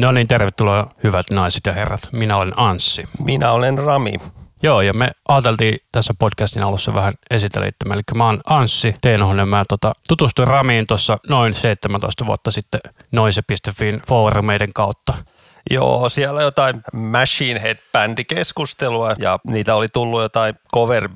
No niin, tervetuloa hyvät naiset ja herrat. Minä olen Anssi. Minä olen Rami. Joo, ja me ajateltiin tässä podcastin alussa vähän esitellä. Eli mä oon Anssi Teenohonen. Mä tota, tutustuin Ramiin tuossa noin 17 vuotta sitten noise.fin foorumeiden kautta. Joo, siellä jotain Machine Head-bändikeskustelua ja niitä oli tullut jotain cover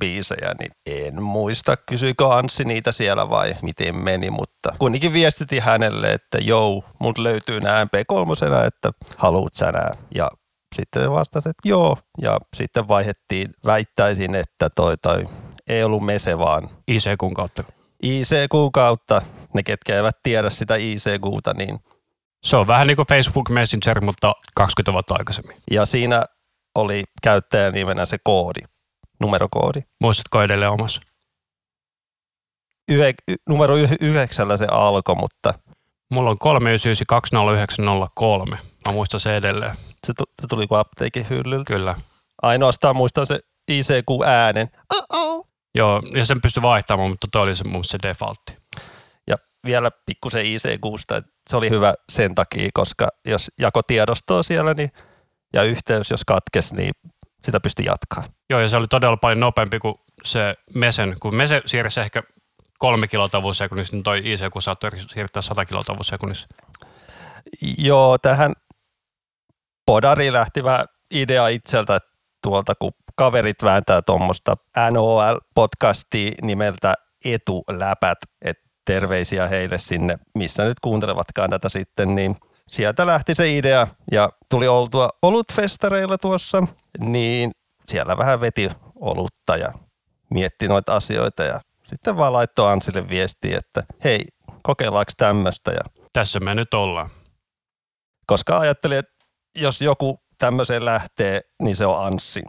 niin en muista, kysyikö Anssi niitä siellä vai miten meni, mutta kuitenkin viestitin hänelle, että joo, mut löytyy nämä MP3, että haluut sä nää. Ja sitten vastasi, että joo, ja sitten vaihettiin, väittäisin, että toi, toi ei ollut Mese, vaan ICQ kautta. ICQ kautta, ne ketkä eivät tiedä sitä ICQta, niin se on vähän niin kuin Facebook Messenger, mutta 20 vuotta aikaisemmin. Ja siinä oli käyttäjän nimenä se koodi, numerokoodi. Muistatko edelleen omassa? Yhe, y, numero y, yhdeksällä se alkoi, mutta... Mulla on 399200903. Mä muistan se edelleen. Se, se tuli kuin apteekin hyllyltä. Kyllä. Ainoastaan muistan se ICQ-äänen. Uh-oh. Joo, ja sen pystyi vaihtamaan, mutta toi oli se mun se defaultti. Vielä pikkusen ICQsta, että se oli hyvä sen takia, koska jos jako tiedostoa siellä niin, ja yhteys jos katkes, niin sitä pystyi jatkaa. Joo, ja se oli todella paljon nopeampi kuin se Mesen, kun Mese siirsi ehkä kolme kiloa sekunnissa, niin toi ICQ saattoi siirtää 100 kiloa sekunnissa. Joo, tähän Podari lähti vähän idea itseltä tuolta, kun kaverit vääntää tuommoista NOL-podcastia nimeltä Etuläpät, että terveisiä heille sinne, missä nyt kuuntelevatkaan tätä sitten, niin sieltä lähti se idea ja tuli oltua olutfestareilla tuossa, niin siellä vähän veti olutta ja mietti noita asioita ja sitten vaan laittoi Ansille viestiä, että hei, kokeillaanko tämmöistä. Ja Tässä me nyt ollaan. Koska ajattelin, että jos joku tämmöiseen lähtee, niin se on Anssi.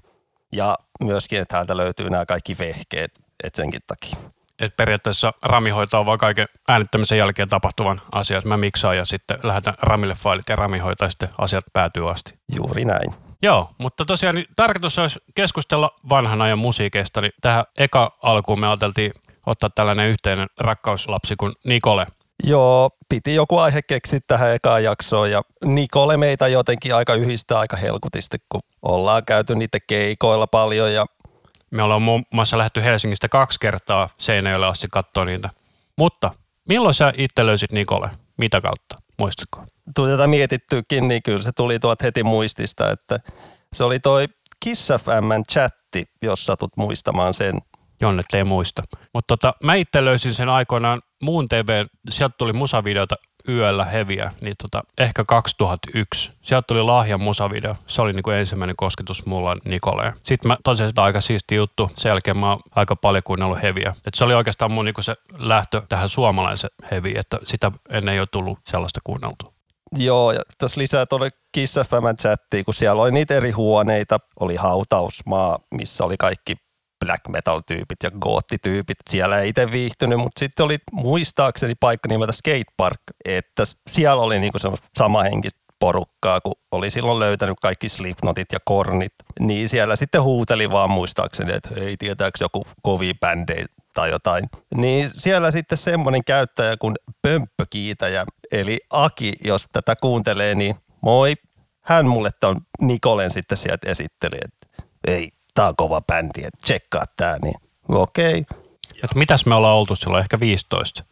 Ja myöskin, että täältä löytyy nämä kaikki vehkeet, et senkin takia että periaatteessa Rami hoitaa vaan kaiken äänittämisen jälkeen tapahtuvan asian. Mä miksaan ja sitten lähetän Ramille failit ja Rami hoitaa sitten asiat päätyy asti. Juuri näin. Joo, mutta tosiaan niin tarkoitus olisi keskustella vanhan ajan musiikeista. Niin tähän eka alkuun me ajateltiin ottaa tällainen yhteinen rakkauslapsi kuin Nikole. Joo, piti joku aihe keksiä tähän ekaan jaksoon ja Nikole meitä jotenkin aika yhdistää aika helkutisti, kun ollaan käyty niitä keikoilla paljon ja me ollaan muun muassa lähdetty Helsingistä kaksi kertaa Seinäjoelle asti katsoa niitä. Mutta milloin sä itse löysit Nikole? Mitä kautta? Muistatko? Tuli tätä mietittyäkin, niin kyllä se tuli tuot heti muistista, että se oli toi Kiss FMn chatti, jos satut muistamaan sen. Jonne ei muista. Mutta tota, mä itse löysin sen aikoinaan muun TV, sieltä tuli musavideota yöllä heviä, niin tota, ehkä 2001. Sieltä tuli lahjan musavideo. Se oli niinku ensimmäinen kosketus mulla Nikoleen. Sitten mä tosin sitä aika siisti juttu. Sen jälkeen mä oon aika paljon kuunnellut heviä. Et se oli oikeastaan mun niinku se lähtö tähän suomalaisen hevi, että sitä ennen ei ole tullut sellaista kuunneltua. Joo, ja tässä lisää tuonne Kiss FM chattiin, kun siellä oli niitä eri huoneita, oli hautausmaa, missä oli kaikki black metal-tyypit ja goottityypit. Siellä ei itse viihtynyt, mutta sitten oli muistaakseni paikka nimeltä Skatepark, että siellä oli niinku sama henkistä porukkaa, kun oli silloin löytänyt kaikki Slipnotit ja Kornit, niin siellä sitten huuteli vaan muistaakseni, että hei, tietääkö joku kovi bändejä tai jotain. Niin siellä sitten semmoinen käyttäjä kuin Pömppökiitäjä, eli Aki, jos tätä kuuntelee, niin moi. Hän mulle ton Nikolen sitten sieltä esitteli, että ei, tää on kova bändi, että tsekkaa tää, niin okei. Okay. mitäs me ollaan oltu silloin, ehkä 15?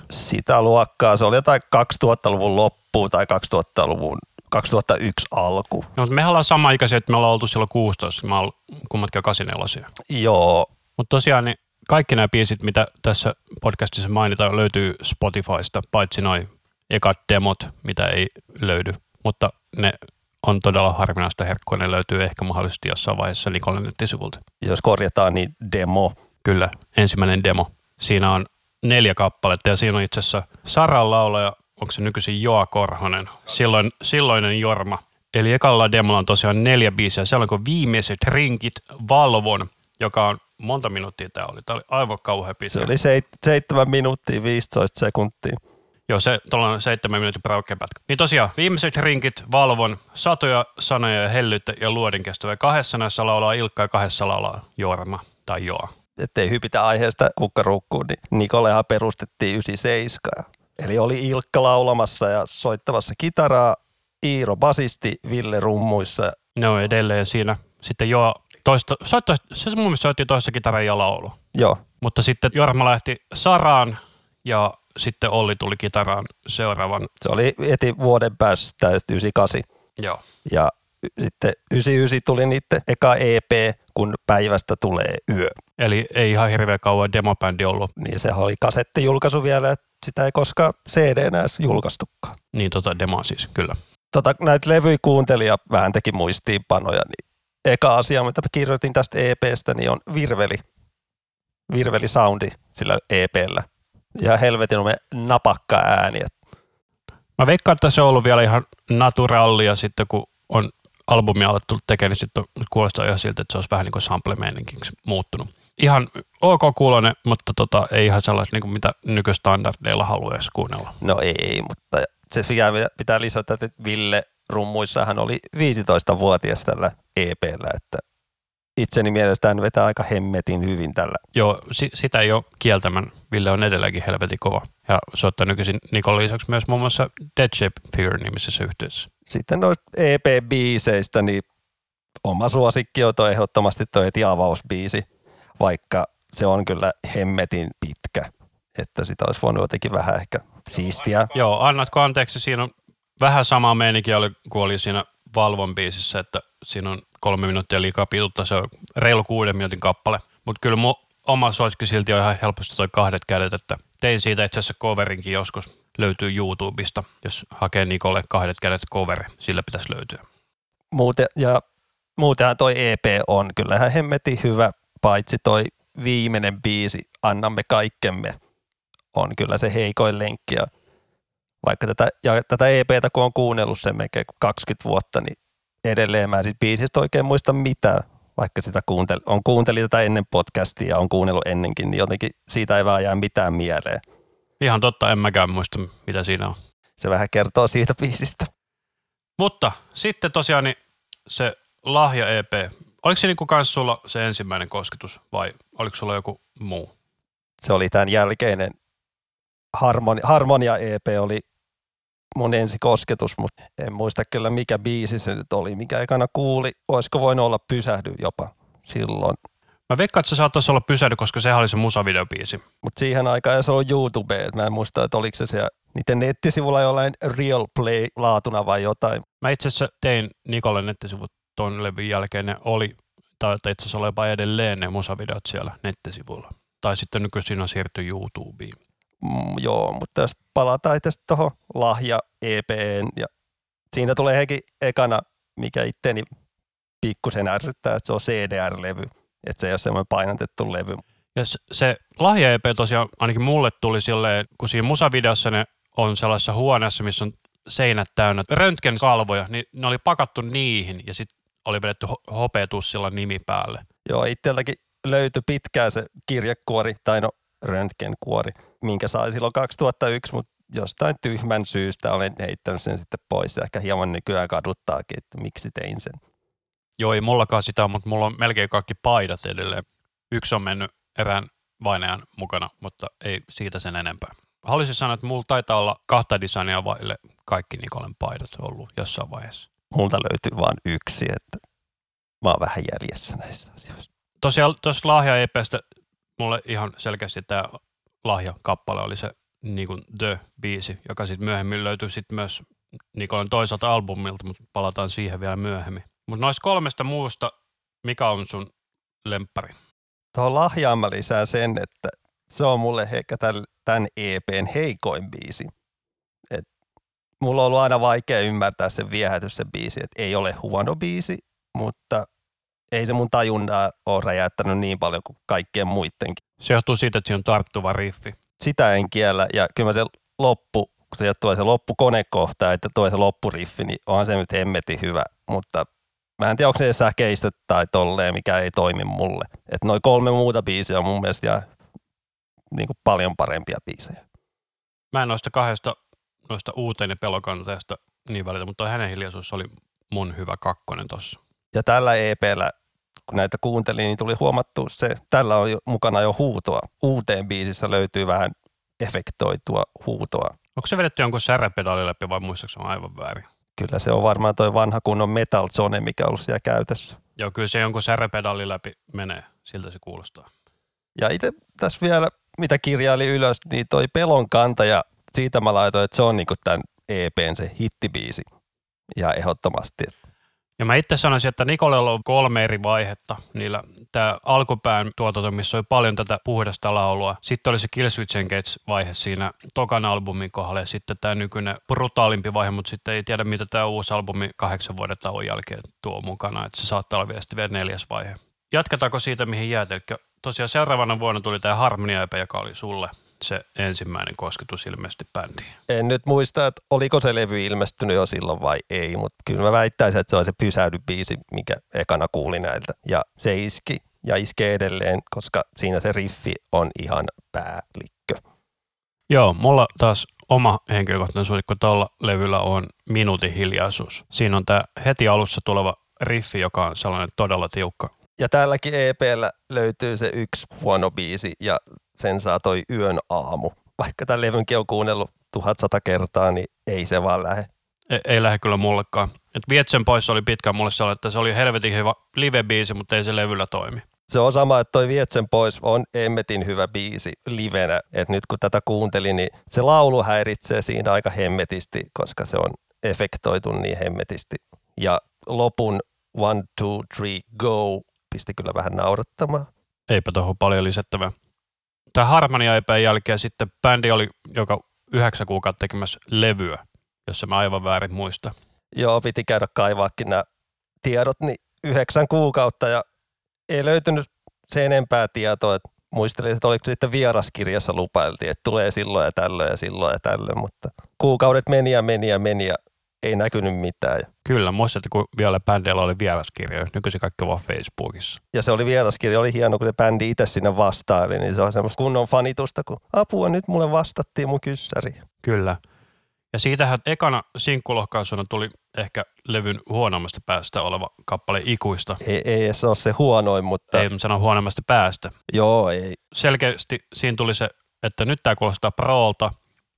15-16? Sitä luokkaa, se oli jotain 2000-luvun loppu tai 2000-luvun 2001 alku. No, mutta me ollaan sama ikäisiä, että me ollaan oltu silloin 16, mä oon kummatkin 84. Joo. Mutta tosiaan niin kaikki nämä biisit, mitä tässä podcastissa mainitaan, löytyy Spotifysta, paitsi noin ekat demot, mitä ei löydy. Mutta ne on todella harvinaista herkkua. Ne löytyy ehkä mahdollisesti jossain vaiheessa Nikolle nettisivulta. Jos korjataan, niin demo. Kyllä, ensimmäinen demo. Siinä on neljä kappaletta ja siinä on itse asiassa Saran laulaja, onko se nykyisin Joa Korhonen, silloin, silloinen Jorma. Eli ekalla demolla on tosiaan neljä biisiä. Siellä on viimeiset rinkit Valvon, joka on monta minuuttia tämä oli. Tämä oli aivan kauhean pitkä. Se oli seit- 7 minuuttia 15 sekuntia. Joo, se tuollainen seitsemän minuutin pätkä. Niin tosiaan, viimeiset rinkit valvon satoja sanoja ja hellyttä ja luodin kestävä. Kahdessa näissä laulaa Ilkka ja kahdessa laulaa Jorma tai Joa. ettei hypitä aiheesta kukkaruukkuun, niin Nikolehan perustettiin 97. Eli oli Ilkka laulamassa ja soittavassa kitaraa, Iiro basisti, Ville rummuissa. Ne on edelleen siinä. Sitten jo toista, soitto, se mun mielestä soitti toista kitaran ja laulu. Joo, Mutta sitten Jorma lähti Saraan ja sitten Olli tuli kitaraan seuraavan. se oli heti vuoden päässä täytyy 98. Joo. Ja sitten 99 tuli niiden eka EP, kun päivästä tulee yö. Eli ei ihan hirveän kauan demobändi ollut. Niin se oli kasettijulkaisu vielä, että sitä ei koskaan CD-nä edes julkaistukaan. Niin tota demo siis, kyllä. Tota, näitä levyjä kuuntelin ja vähän teki muistiinpanoja, niin eka asia, mitä kirjoitin tästä EPstä, niin on virveli. Virveli soundi sillä EPllä. Ja helvetin on napakka ääni. Mä veikkaan, että se on ollut vielä ihan naturallia sitten, kun on albumia alettu tekemään, niin sitten kuulostaa ihan siltä, että se olisi vähän niin kuin sample muuttunut. Ihan ok kuulonen, mutta tota, ei ihan sellaista, niin kuin mitä nykystandardeilla haluaisi kuunnella. No ei, mutta se pitää, pitää lisätä, että Ville rummuissahan oli 15-vuotias tällä EPllä, että itseni mielestä hän vetää aika hemmetin hyvin tällä. Joo, si- sitä ei ole kieltämän. Ville on edelleenkin helvetin kova. Ja soittaa nykyisin Nikon lisäksi myös muun muassa Dead Shape Figure-nimisessä yhteydessä. Sitten noista EP-biiseistä, niin oma suosikki on toi ehdottomasti toi heti avausbiisi, vaikka se on kyllä hemmetin pitkä, että sitä olisi voinut jotenkin vähän ehkä siistiä. Joo, annatko anteeksi, siinä on vähän sama meininki oli, kuin oli siinä Valvon biisissä, että siinä on kolme minuuttia liikaa pituutta, se on reilu kuuden minuutin kappale. Mutta kyllä mun oma suosikki silti on ihan helposti toi kahdet kädet, että tein siitä itse asiassa coverinkin joskus, löytyy YouTubesta, jos hakee Nikolle kahdet kädet coveri, sillä pitäisi löytyä. Muuten, ja muutenhan toi EP on kyllä ihan hemmetin hyvä, paitsi toi viimeinen biisi, Annamme kaikkemme, on kyllä se heikoin lenkki. Ja vaikka tätä, ja tätä EPtä kun on kuunnellut sen melkein 20 vuotta, niin edelleen mä en siitä biisistä oikein muista mitään, vaikka sitä kuuntel, on kuuntelin tätä ennen podcastia ja on kuunnellut ennenkin, niin jotenkin siitä ei vaan jää mitään mieleen. Ihan totta, en mäkään muista, mitä siinä on. Se vähän kertoo siitä biisistä. Mutta sitten tosiaan niin se lahja EP, oliko se niinku kans sulla se ensimmäinen kosketus vai oliko sulla joku muu? se oli tämän jälkeinen Harmonia, Harmonia EP oli mun ensikosketus, mutta en muista kyllä mikä biisi se nyt oli, mikä ekana kuuli. Olisiko voinut olla pysähdy jopa silloin. Mä veikkaan, että se saattaisi olla pysähdy, koska sehän oli se musavideobiisi. Mutta siihen aikaan ei se ollut YouTube, että mä en muista, että oliko se siellä niiden nettisivulla jollain Real Play-laatuna vai jotain. Mä itse asiassa tein Nikolle nettisivut ton levyn jälkeen, ne oli, tai itse asiassa oli jopa edelleen ne musavideot siellä nettisivuilla. Tai sitten nykyisin on siirty YouTubeen. Mm, joo, mutta jos palataan itse tuohon lahja EPn ja siinä tulee heti ekana, mikä itteni pikkusen ärsyttää, että se on CDR-levy, että se ei ole semmoinen painotettu levy. Ja se, lahja EP tosiaan ainakin mulle tuli silleen, kun siinä musavideossa ne on sellaisessa huoneessa, missä on seinät täynnä röntgenkalvoja, niin ne oli pakattu niihin ja sitten oli vedetty ho- hopeatussilla nimi päälle. Joo, itselläkin löytyi pitkään se kirjekuori, tai no röntgenkuori, minkä sai silloin 2001, mutta jostain tyhmän syystä olen heittänyt sen sitten pois ja ehkä hieman nykyään kaduttaakin, että miksi tein sen. Joo, ei mullakaan sitä, mutta mulla on melkein kaikki paidat edelleen. Yksi on mennyt erään vainajan mukana, mutta ei siitä sen enempää. Haluaisin sanoa, että mulla taitaa olla kahta designia vaille kaikki Nikolen paidat ollut jossain vaiheessa. Multa löytyy vain yksi, että mä oon vähän jäljessä näissä asioissa. Tosiaan tuossa lahja EPstä mulle ihan selkeästi tämä lahjakappale oli se niin kuin The-biisi, joka sitten myöhemmin löytyi sitten myös Nikolen toiselta albumilta, mutta palataan siihen vielä myöhemmin. Mutta noista kolmesta muusta, mikä on sun lemppari? Tuohon lahjaan mä lisään sen, että se on mulle ehkä tämän EPn heikoin biisi. Et mulla on ollut aina vaikea ymmärtää sen viehätys se biisi, että ei ole huono biisi, mutta ei se mun tajunnaa ole räjäyttänyt niin paljon kuin kaikkien muidenkin. Se johtuu siitä, että siinä on tarttuva riffi. Sitä en kiellä ja kyllä se loppu, kun se tulee se loppukonekohta, että tulee se loppuriffi, niin onhan se nyt hemmetin hyvä, mutta mä en tiedä, onko se säkeistöt tai tolleen, mikä ei toimi mulle. Että noin kolme muuta biisiä on mun mielestä ihan niin kuin paljon parempia biisejä. Mä en noista kahdesta noista uuteen ja pelokanteesta niin välitä, mutta hänen hiljaisuus oli mun hyvä kakkonen tossa. Ja tällä EPllä kun näitä kuuntelin, niin tuli huomattu se, tällä on jo, mukana jo huutoa. Uuteen biisissä löytyy vähän efektoitua huutoa. Onko se vedetty jonkun särepedaalin läpi vai muistaakseni aivan väärin? Kyllä se on varmaan toi vanha kunnon Metal Zone, mikä on ollut siellä käytössä. Joo, kyllä se jonkun särepedaalin läpi menee, siltä se kuulostaa. Ja itse tässä vielä, mitä kirjaili ylös, niin toi pelon kantaja, siitä mä laitoin, että se on niinku tämän EPn se hittibiisi. Ja ehdottomasti. Ja mä itse sanoisin, että Nikolella on kolme eri vaihetta. Niillä tämä alkupään tuotanto, missä oli paljon tätä puhdasta laulua. Sitten oli se Killswitch Engage-vaihe siinä tokan albumin kohdalla ja sitten tämä nykyinen brutaalimpi vaihe, mutta sitten ei tiedä, mitä tämä uusi albumi kahdeksan vuoden tauon jälkeen tuo mukana. Että se saattaa olla vielä vielä neljäs vaihe. Jatketaanko siitä, mihin jäät? Eli tosiaan seuraavana vuonna tuli tämä Harmonia joka oli sulle se ensimmäinen kosketus ilmeisesti bändiin. En nyt muista, että oliko se levy ilmestynyt jo silloin vai ei, mutta kyllä mä väittäisin, että se on se pysähdy-biisi, mikä ekana kuuli näiltä. Ja se iski ja iskee edelleen, koska siinä se riffi on ihan päällikkö. Joo, mulla taas oma henkilökohtainen suosikko tuolla levyllä on Minuutin hiljaisuus. Siinä on tämä heti alussa tuleva riffi, joka on sellainen todella tiukka. Ja tälläkin EPllä löytyy se yksi huono biisi ja sen saa toi Yön aamu. Vaikka tämän levynkin on kuunnellut 1100 kertaa, niin ei se vaan lähde. Ei, ei lähde kyllä mullekaan. Et Vietsen pois oli pitkään mulle sellainen, että se oli helvetin hyvä live-biisi, mutta ei se levyllä toimi. Se on sama, että toi Vietsen pois on emmetin hyvä biisi livenä. Et nyt kun tätä kuuntelin, niin se laulu häiritsee siinä aika hemmetisti, koska se on efektoitu niin hemmetisti. Ja lopun one, two, three, go pisti kyllä vähän naurattamaan. Eipä tuohon paljon lisättävää. Tämä Harmonia EPn jälkeen sitten bändi oli joka yhdeksän kuukautta tekemässä levyä, jos mä aivan väärin muista. Joo, piti käydä kaivaakin nämä tiedot, niin yhdeksän kuukautta ja ei löytynyt sen enempää tietoa, että muistelin, että oliko sitten vieraskirjassa lupailtiin, että tulee silloin ja tällöin ja silloin ja tällöin, mutta kuukaudet meni ja meni ja meni ja ei näkynyt mitään. Kyllä, muistat, kun vielä bändillä oli vieraskirja, nykyisin kaikki vaan Facebookissa. Ja se oli vieraskirja, oli hieno, kun se bändi itse sinne vastaili, niin se on semmoista kunnon fanitusta, kun apua, nyt mulle vastattiin mun kyssäri. Kyllä. Ja siitähän ekana sinkkulohkaisuna tuli ehkä levyn huonommasta päästä oleva kappale Ikuista. Ei, ei se ole se huonoin, mutta... Ei sano huonommasta päästä. Joo, ei. Selkeästi siinä tuli se, että nyt tämä kuulostaa proolta,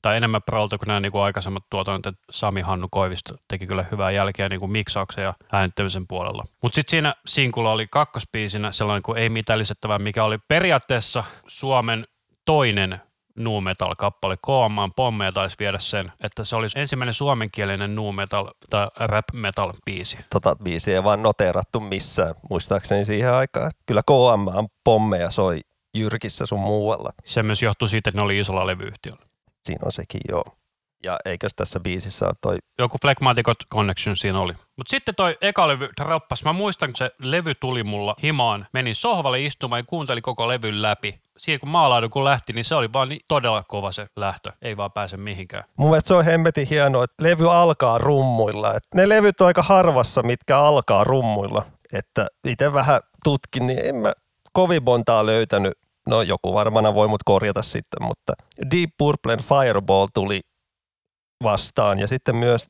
tai enemmän prolta kuin nämä niin kuin aikaisemmat tuotannot, että Sami Hannu Koivisto teki kyllä hyvää jälkeä niin kuin miksauksen ja äänittämisen puolella. Mutta sitten siinä sinkulla oli kakkospiisinä sellainen kuin Ei mitään lisättävää, mikä oli periaatteessa Suomen toinen nu metal kappale Koomaan pommeja taisi viedä sen, että se oli ensimmäinen suomenkielinen nu metal tai rap metal biisi. Tota biisiä ei vaan noteerattu missään, muistaakseni siihen aikaan. Kyllä KM pommeja soi Jyrkissä sun muualla. Se myös johtui siitä, että ne oli isolla levyyhtiöllä siinä on sekin joo. Ja eikös tässä biisissä ole toi... Joku Phlegmaticot Connection siinä oli. Mutta sitten toi eka levy droppas. Mä muistan, kun se levy tuli mulla himaan. Menin sohvalle istumaan ja kuuntelin koko levyn läpi. Siinä kun maalaidu kun lähti, niin se oli vaan niin todella kova se lähtö. Ei vaan pääse mihinkään. Mun mielestä se on hemmetin hienoa, että levy alkaa rummuilla. Et ne levyt on aika harvassa, mitkä alkaa rummuilla. Että itse vähän tutkin, niin en mä kovin montaa löytänyt No joku varmana voi mut korjata sitten, mutta Deep Purplen Fireball tuli vastaan ja sitten myös,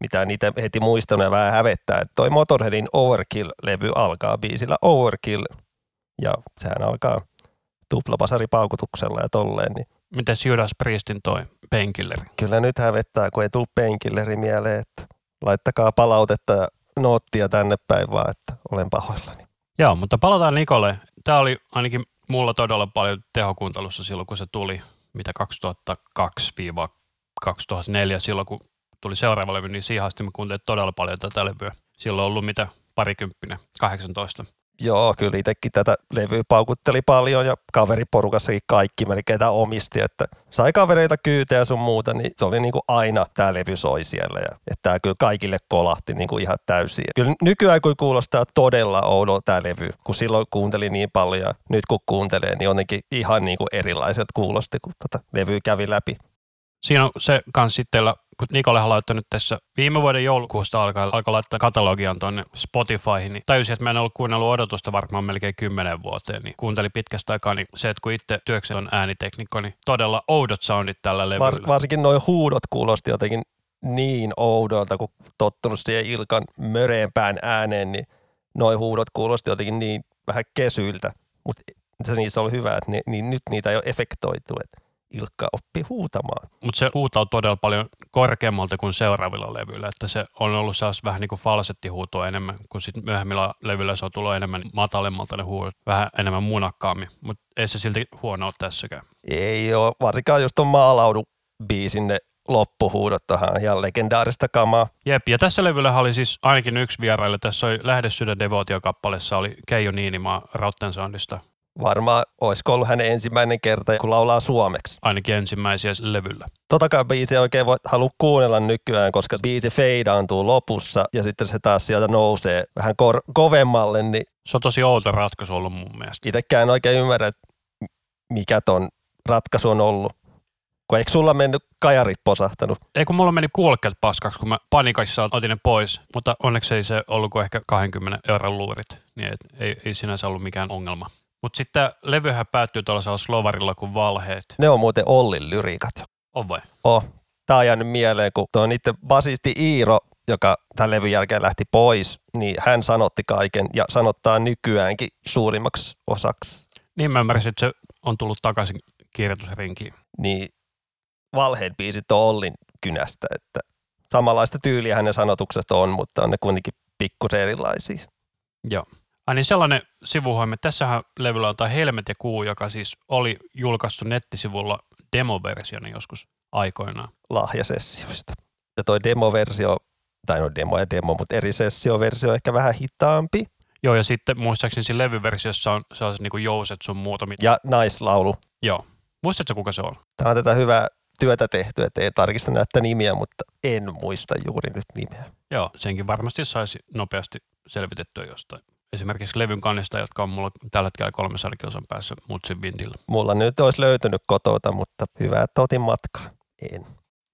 mitä niitä heti muistan ja vähän hävettää, että toi Motorheadin Overkill-levy alkaa biisillä Overkill ja sehän alkaa tuplapasaripaukutuksella ja tolleen. Niin Miten Judas Priestin toi Painkilleri? Kyllä nyt hävettää, kun ei tule Painkilleri mieleen, että laittakaa palautetta ja noottia tänne päin vaan, että olen pahoillani. Joo, mutta palataan Nikolle. Tämä oli ainakin mulla todella paljon tehokuuntelussa silloin, kun se tuli, mitä 2002-2004, silloin kun tuli seuraava levy, niin siihen asti mä kuuntelin todella paljon tätä levyä. Silloin on ollut mitä parikymppinen, 18. Joo, kyllä itsekin tätä levyä paukutteli paljon ja kaveriporukassakin kaikki melkein tämä omisti, että sai kavereita kyytejä sun muuta, niin se oli niinku aina tämä levy soi siellä ja että tämä kyllä kaikille kolahti niinku ihan täysin. Kyllä nykyään kun kuulostaa todella oudolta tämä levy, kun silloin kuunteli niin paljon ja nyt kun kuuntelee, niin jotenkin ihan niinku erilaiset kuulosti, kun tota levy kävi läpi. Siinä on se kans sitten kun Nikolle on laittanut tässä viime vuoden joulukuusta alkaa, alkaa laittaa katalogian tuonne Spotifyhin, niin tajusin, että mä en ollut kuunnellut odotusta varmaan melkein kymmenen vuoteen, niin kuuntelin pitkästä aikaa, niin se, että kun itse työkseni on ääniteknikko, niin todella oudot soundit tällä levyllä. Var, varsinkin nuo huudot kuulosti jotenkin niin oudolta, kun tottunut siihen Ilkan möreempään ääneen, niin noi huudot kuulosti jotenkin niin vähän kesyiltä, mutta niissä oli hyvä, että ne, niin nyt niitä ei ole efektoitu, että Ilkka oppi huutamaan. Mutta se huutaa todella paljon korkeammalta kuin seuraavilla levyillä, että se on ollut sellaista vähän niin kuin falsettihuutoa enemmän, kun sitten myöhemmillä levyillä se on tullut enemmän matalemmalta ne huudot, vähän enemmän munakkaammin, mutta ei se silti huono ole tässäkään. Ei ole, varsinkaan just tuon maalaudun biisin ne loppuhuudot tähän ihan legendaarista kamaa. Jep, ja tässä levyllä oli siis ainakin yksi vieraille. Tässä oli Lähde sydän devootio-kappaleessa oli Keijo Niinimaa Rautensoundista. Varmaan olisiko ollut hänen ensimmäinen kerta, kun laulaa suomeksi. Ainakin ensimmäisiä levyllä. Totakaan biisi oikein voi halua kuunnella nykyään, koska biisi feidaantuu lopussa ja sitten se taas sieltä nousee vähän kor- kovemmalle, niin Se on tosi outo ratkaisu ollut mun mielestä. itsekään oikein ymmärrä, mikä ton ratkaisu on ollut. Kun eikö sulla mennyt kajarit posahtanut? Ei kun mulla meni kuulokkeet paskaksi, kun mä panikassa otin ne pois, mutta onneksi ei se ollut kuin ehkä 20 euron luurit, niin et, ei, ei sinänsä ollut mikään ongelma. Mutta sitten levyhän päättyy tuollaisella slovarilla kuin valheet. Ne on muuten Ollin lyriikat. On vai? Oh, tää on jäänyt mieleen, kun tuo niiden basisti Iiro, joka tämän levyn jälkeen lähti pois, niin hän sanotti kaiken ja sanottaa nykyäänkin suurimmaksi osaksi. Niin mä ymmärsin, että se on tullut takaisin kirjoitusrinkiin. Niin valheet biisit on Ollin kynästä, että samanlaista tyyliä hänen sanotukset on, mutta on ne kuitenkin pikkusen erilaisia. Joo. Ai niin sellainen sivuhoimme. Tässähän levyllä on Helmet ja Kuu, joka siis oli julkaistu nettisivulla demoversiona joskus aikoinaan. lahjasessioista. Ja toi demoversio, tai no demo ja demo, mutta eri sessioversio on ehkä vähän hitaampi. Joo, ja sitten muistaakseni siinä levyversiossa on sellaiset niin jouset sun muuta. mit- Ja naislaulu. Joo. Muistatko kuka se on? Tämä on tätä hyvää työtä tehty, että ei tarkista näitä nimiä, mutta en muista juuri nyt nimeä. Joo, senkin varmasti saisi nopeasti selvitettyä jostain. Esimerkiksi levyn kannista, jotka on mulla tällä hetkellä 300 kilsan päässä Mutsin vintillä. Mulla nyt olisi löytynyt kotota, mutta hyvä, että otin matkaa. En.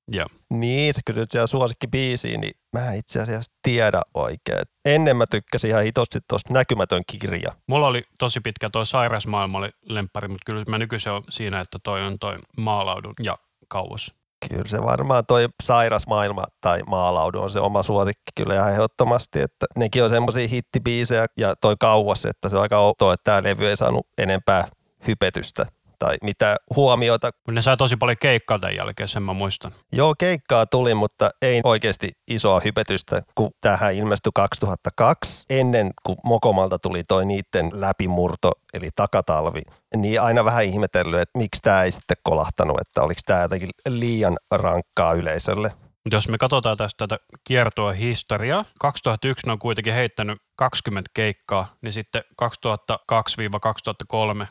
Joo. Niin, sä kysyt siellä suosikkibiisiin, niin mä en itse asiassa tiedä oikein. Ennen mä tykkäsin ihan hitosti tuosta näkymätön kirja. Mulla oli tosi pitkä toi Sairas maailma oli lemppari, mutta kyllä mä nykyisin on siinä, että toi on toi maalaudun ja kauas. Kyllä se varmaan toi sairas maailma tai maalaudu on se oma suosikki kyllä ihan ehdottomasti, että nekin on semmoisia hittibiisejä ja toi kauas, että se on aika outoa, että tämä levy ei saanut enempää hypetystä tai mitä huomiota. Ne sai tosi paljon keikkaa tämän jälkeen, sen mä muistan. Joo, keikkaa tuli, mutta ei oikeasti isoa hypetystä, kun tähän ilmestyi 2002. Ennen kuin Mokomalta tuli toi niiden läpimurto, eli takatalvi, niin aina vähän ihmetellyt, että miksi tämä ei sitten kolahtanut, että oliko tämä jotenkin liian rankkaa yleisölle. Mutta jos me katsotaan tästä tätä kiertoa historiaa, 2001 ne on kuitenkin heittänyt 20 keikkaa, niin sitten 2002-2003,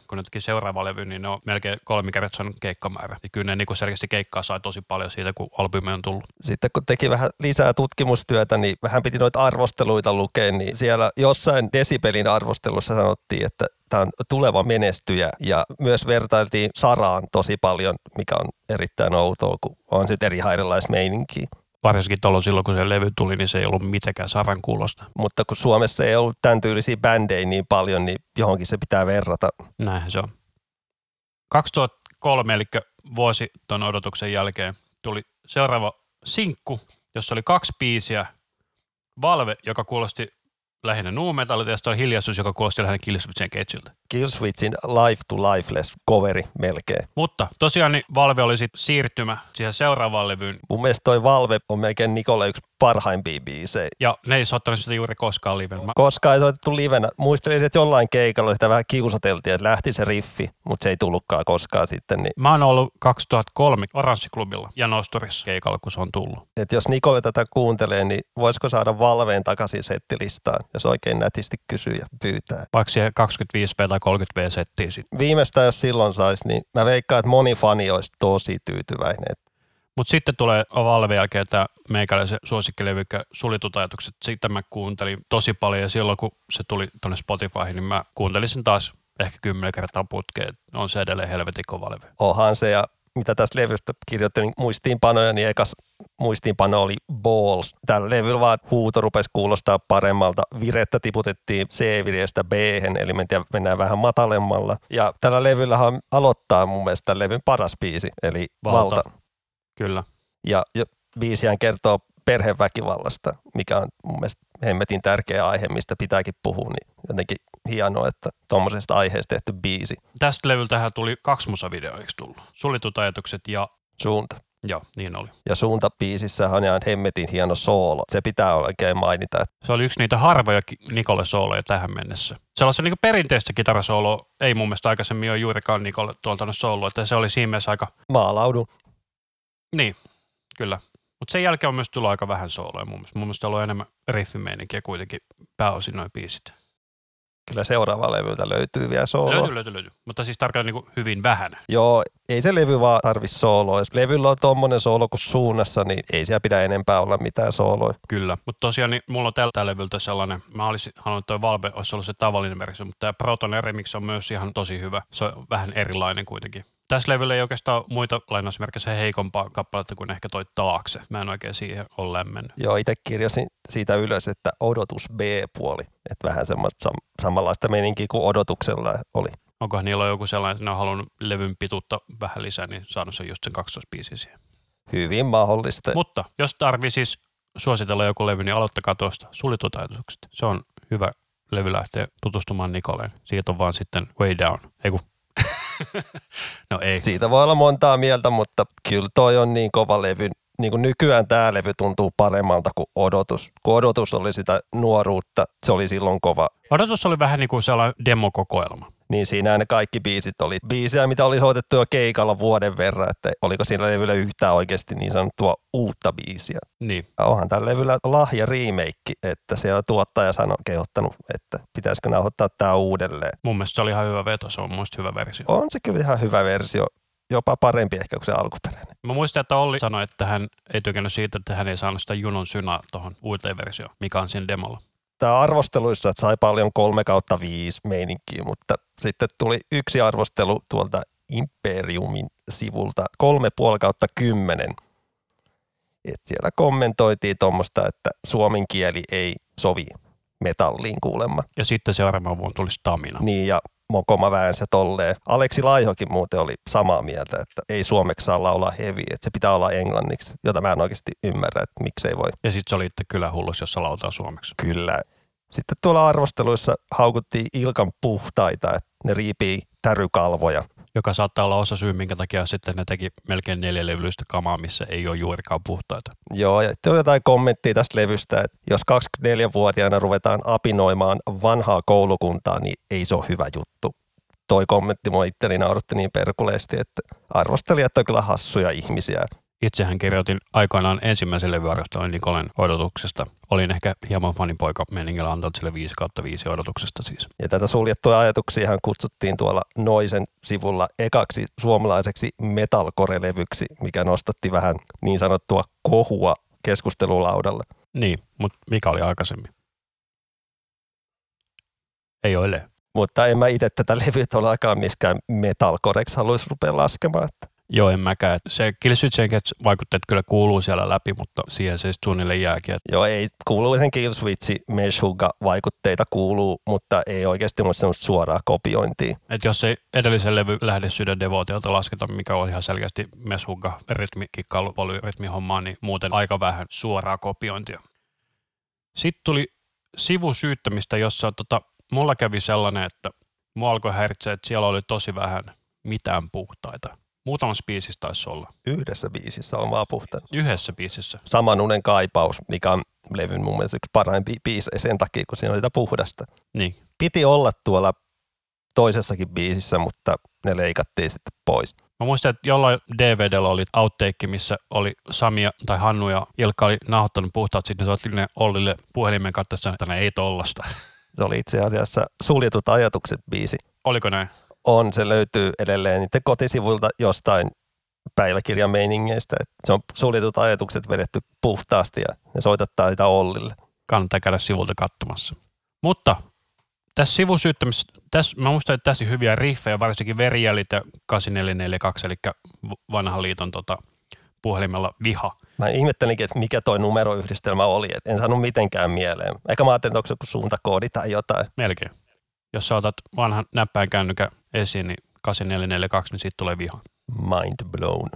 kun ne teki seuraava levy, niin ne on melkein kolmikertaisen keikkamäärä. Ja kyllä ne niin selkeästi keikkaa sai tosi paljon siitä, kun albumi on tullut. Sitten kun teki vähän lisää tutkimustyötä, niin vähän piti noita arvosteluita lukea, niin siellä jossain Desibelin arvostelussa sanottiin, että tämä on tuleva menestyjä ja myös vertailtiin Saraan tosi paljon, mikä on erittäin outoa, kun on sitten eri erilaismeininkiä. Varsinkin tuolloin silloin, kun se levy tuli, niin se ei ollut mitenkään saran kuulosta. Mutta kun Suomessa ei ollut tämän tyylisiä bändejä niin paljon, niin johonkin se pitää verrata. Näinhän se on. 2003, eli vuosi tuon odotuksen jälkeen, tuli seuraava sinkku, jossa oli kaksi biisiä. Valve, joka kuulosti lähinnä nu metalilta, ja sitten oli hiljaisuus, joka kuulosti lähinnä Killswitch Engageilta. Killswitchin Life to Lifeless coveri melkein. Mutta tosiaan niin Valve oli sitten siirtymä siihen seuraavaan levyyn, Mun mielestä toi Valve on melkein Nikolle yksi parhaimpia biisejä. ja ne ei soittanut sitä juuri koskaan liven. Mä, Koska ei soitettu livenä. Muistelisin, että jollain keikalla sitä vähän kiusateltiin, että lähti se riffi, mutta se ei tullutkaan koskaan sitten. Niin, mä oon ollut 2003 Oranssiklubilla ja Nosturissa keikalla, kun se on tullut. että jos Nikolle tätä kuuntelee, niin voisiko saada Valveen takaisin settilistaan, jos oikein nätisti kysyy ja pyytää. Vaikka siihen 25V tai 30V settiin sitten. Viimeistään jos silloin saisi, niin mä veikkaan, että moni fani olisi tosi tyytyväinen. Mutta sitten tulee Valve jälkeen tämä meikäläisen suosikkilevy, sulitut ajatukset. Sitä mä kuuntelin tosi paljon ja silloin kun se tuli tuonne Spotifyhin, niin mä kuuntelin sen taas ehkä kymmenen kertaa putkeen. On se edelleen helvetin kova levy. Onhan se ja mitä tästä levystä kirjoittelin muistiinpanoja, niin ekas muistiinpano oli Balls. Tällä levyllä vaan huuto rupesi kuulostaa paremmalta. Virettä tiputettiin C-vireestä b eli mennään vähän matalemmalla. Ja tällä levyllähän aloittaa mun mielestä tämän levyn paras biisi, eli Valta. Valta. Kyllä. Ja, ja biisihän kertoo perheväkivallasta, mikä on mun mielestä hemmetin tärkeä aihe, mistä pitääkin puhua, niin jotenkin hienoa, että tuommoisesta aiheesta tehty biisi. Tästä levyltähän tuli kaksi musavideoa, eikö tullut? Suljetut ajatukset ja Suunta. joo, niin oli. Ja suuntabiisissä on ihan hemmetin hieno soolo. Se pitää oikein mainita. Että Se oli yksi niitä harvoja Nikolle sooloja tähän mennessä. Sellaisen niin perinteistä kitarasooloa ei mun mielestä aikaisemmin ole juurikaan Nikolle tuoltanut sooloa, että se oli siinä mielessä aika, maalaudun. Niin, kyllä. Mutta sen jälkeen on myös tullut aika vähän sooloja mun mielestä. Mun mielestä on ollut enemmän riffimeininkiä kuitenkin pääosin noin biisit. Kyllä seuraava levyltä löytyy vielä soolo. Löytyy, löytyy, löytyy. Mutta siis tarkoitan niin hyvin vähän. Joo, ei se levy vaan tarvi sooloa. Jos levyllä on tommonen soolo kuin suunnassa, niin ei siellä pidä enempää olla mitään sooloja. Kyllä, mutta tosiaan niin mulla on tällä levyltä sellainen, mä olisin halunnut, että toi Valve olisi ollut se tavallinen versio, mutta tämä Proton Remix on myös ihan tosi hyvä. Se on vähän erilainen kuitenkin. Tässä levyllä ei oikeastaan muita lainausmerkeissä heikompaa kappaletta kuin ehkä toi taakse. Mä en oikein siihen ole lämmennyt. Joo, itse kirjasin siitä ylös, että odotus B-puoli. Että vähän semmoista sam- samanlaista meninkiä kuin odotuksella oli. Onkohan niillä joku sellainen, että ne on halunnut levyn pituutta vähän lisää, niin saanut sen just sen 12 biisiä siihen. Hyvin mahdollista. Mutta jos tarvii siis suositella joku levy, niin aloittakaa tuosta suljetut ajatukset. Se on hyvä levy lähteä tutustumaan Nikoleen. Siitä on vaan sitten way down. Ei kun. no ei. Siitä voi olla montaa mieltä, mutta kyllä toi on niin kova levy. Niin kuin nykyään tämä levy tuntuu paremmalta kuin odotus. Kun odotus oli sitä nuoruutta, se oli silloin kova. Odotus oli vähän niin kuin sellainen demokokoelma. Niin siinä ne kaikki biisit oli biisejä, mitä oli soitettu jo keikalla vuoden verran, että oliko siinä levyllä yhtään oikeasti niin sanottua uutta biisiä. Niin. Ja onhan tällä levyllä lahja remake, että siellä tuottaja sanoi kehottanut, että pitäisikö nauhoittaa tämä uudelleen. Mun mielestä se oli ihan hyvä veto, se on mun hyvä versio. On se kyllä ihan hyvä versio, jopa parempi ehkä kuin se alkuperäinen. Mä muistan, että Olli sanoi, että hän ei tykännyt siitä, että hän ei saanut sitä junon synää tuohon uuteen versioon, mikä on siinä demolla. Tämä arvosteluissa että sai paljon 3 kautta 5 meininkiä, mutta sitten tuli yksi arvostelu tuolta Imperiumin sivulta 3,5 kautta 10. Et siellä kommentoitiin tuommoista, että suomen kieli ei sovi metalliin kuulemma. Ja sitten seuraavana vuonna tuli Stamina. Niin ja Mokoma väänsä tolleen. Aleksi Laihokin muuten oli samaa mieltä, että ei suomeksi saa laulaa heavy, että se pitää olla englanniksi, jota mä en oikeasti ymmärrä, että miksei voi. Ja sitten se oli itse kyllä hullus, jos lautaa suomeksi. Kyllä. Sitten tuolla arvosteluissa haukuttiin Ilkan puhtaita, että ne riipii tärykalvoja. Joka saattaa olla osa syy, minkä takia sitten ne teki melkein neljä levyllistä kamaa, missä ei ole juurikaan puhtaita. Joo, ja oli jotain kommenttia tästä levystä, että jos 24-vuotiaana ruvetaan apinoimaan vanhaa koulukuntaa, niin ei se ole hyvä juttu. Toi kommentti mua itteni nauratti niin perkuleesti, että arvostelijat on kyllä hassuja ihmisiä. Itsehän kirjoitin aikoinaan ensimmäisen levyarvostelun Nikolen odotuksesta. Olin ehkä hieman fanipoika meningillä antanut sille 5 kautta 5 odotuksesta siis. Ja tätä suljettuja ajatuksia kutsuttiin tuolla Noisen sivulla ekaksi suomalaiseksi metalcore-levyksi, mikä nostatti vähän niin sanottua kohua keskustelulaudalle. Niin, mutta mikä oli aikaisemmin? Ei ole. Mutta en mä itse tätä levyä todellakaan miskään metalcoreksi haluaisi rupea laskemaan. Että Joo, en mäkään. Se Killswitch vaikutteet kyllä kuuluu siellä läpi, mutta siihen se suunnilleen jääkin. Joo, ei kuuluu sen Killswitch Meshuga vaikutteita kuuluu, mutta ei oikeasti ole semmoista suoraa kopiointia. Et jos ei edellisen levy lähde sydän devotiota lasketa, mikä on ihan selkeästi Meshuga rytmi, kikkailu, polyrytmi hommaa, niin muuten aika vähän suoraa kopiointia. Sitten tuli sivusyyttämistä, jossa tota, mulla kävi sellainen, että mua alkoi häiritseä, että siellä oli tosi vähän mitään puhtaita. Muutamassa biisissä taisi olla. Yhdessä biisissä on vaan puhtaan. Yhdessä biisissä. Saman unen kaipaus, mikä on levyn mun mielestä yksi parhaimpi biisejä sen takia, kun siinä on sitä puhdasta. Niin. Piti olla tuolla toisessakin biisissä, mutta ne leikattiin sitten pois. Mä muistan, että jollain DVDllä oli outtake, missä oli Samia tai Hannu ja Ilkka oli nauhoittanut puhtaat, sitten soitti ne Ollille puhelimen katsoessa, että ne ei tollasta. Se oli itse asiassa suljetut ajatukset biisi. Oliko näin? On, se löytyy edelleen niiden kotisivuilta jostain päiväkirjan meiningeistä. Et se on suljetut ajatukset vedetty puhtaasti ja ne soitattaa sitä Ollille. Kannattaa käydä sivulta katsomassa. Mutta tässä sivusyyttämisessä, tässä, mä muistan, että tässä on hyviä riffejä, varsinkin Verijälit ja 8442, eli vanhan liiton tota, puhelimella Viha. Mä ihmettelinkin, että mikä toi numeroyhdistelmä oli, et en saanut mitenkään mieleen. Eikä mä ajattelin, että onko se joku suuntakoodi tai jotain. Melkein. Jos sä otat vanhan näppäin kännykän esiin, niin 8442, niin siitä tulee Viha. Mind blown.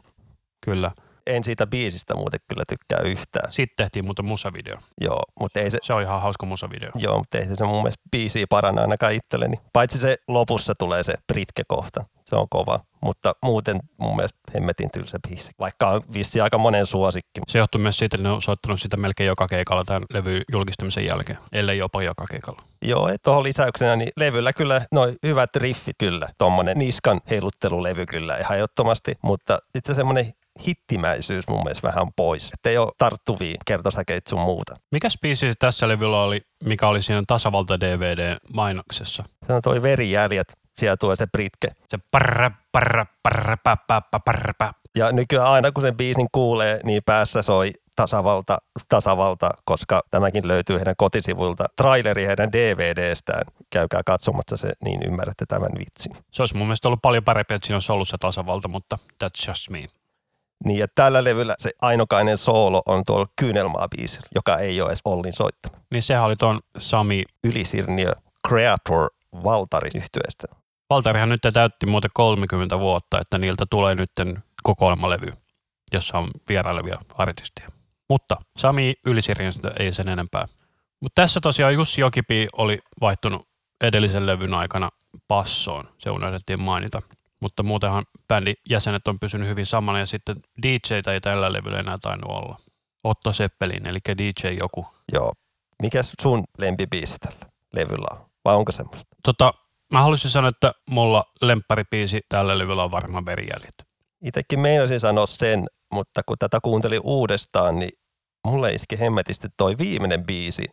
Kyllä. En siitä biisistä muuten kyllä tykkää yhtään. Sitten tehtiin muuten musavideo. Joo, mutta ei se, Se on ihan hauska musavideo. joo, mutta ei se, mun mielestä biisiä paranna ainakaan itselleni. Paitsi se lopussa tulee se Britke-kohta. Se on kova, mutta muuten mun mielestä hemmetin tylsä biisi. Vaikka on vissi aika monen suosikki. Se johtuu myös siitä, että ne on soittanut sitä melkein joka keikalla tämän levy julkistamisen jälkeen, ellei jopa joka keikalla. Joo, että tuohon lisäyksenä niin levyllä kyllä noin hyvät riffit kyllä. Tuommoinen niskan heiluttelulevy kyllä ehdottomasti, mutta sitten semmoinen hittimäisyys mun mielestä vähän pois. Että ei ole tarttuvia kertosäkeitä sun muuta. Mikä biisi tässä levyllä oli, mikä oli siinä Tasavalta DVD-mainoksessa? Se on toi verijäljet, siellä tulee se Britke. Se parra, parra, parra, pä, pä, pä, parra, pä. Ja nykyään aina kun sen biisin kuulee, niin päässä soi tasavalta, tasavalta, koska tämäkin löytyy heidän kotisivuilta. Traileri heidän DVDstään. Käykää katsomassa se, niin ymmärrätte tämän vitsin. Se olisi mun mielestä ollut paljon parempi, että siinä olisi ollut se tasavalta, mutta that's just me. Niin ja tällä levyllä se ainokainen soolo on tuolla Kyynelmaa biisillä, joka ei ole edes Ollin soittama. Niin sehän oli tuon Sami. Ylisirniö Creator Valtari yhtyeestä. Valtarihan nyt täytti muuten 30 vuotta, että niiltä tulee nyt kokoelmalevy, jossa on vierailevia artisteja. Mutta Sami Ylisirjästä ei sen enempää. Mutta tässä tosiaan Jussi Jokipi oli vaihtunut edellisen levyn aikana passoon. Se unohdettiin mainita. Mutta muutenhan bändin jäsenet on pysynyt hyvin samana ja sitten DJtä ei tällä levyllä enää tainnut olla. Otto Seppelin, eli DJ joku. Joo. Mikäs sun lempibiisi tällä levyllä on? Vai onko semmoista? Tota, mä haluaisin sanoa, että mulla lempparipiisi tällä levyllä on varmaan verijäljet. Itsekin meinasin sanoa sen, mutta kun tätä kuuntelin uudestaan, niin mulle iski hemmetisti toi viimeinen biisi.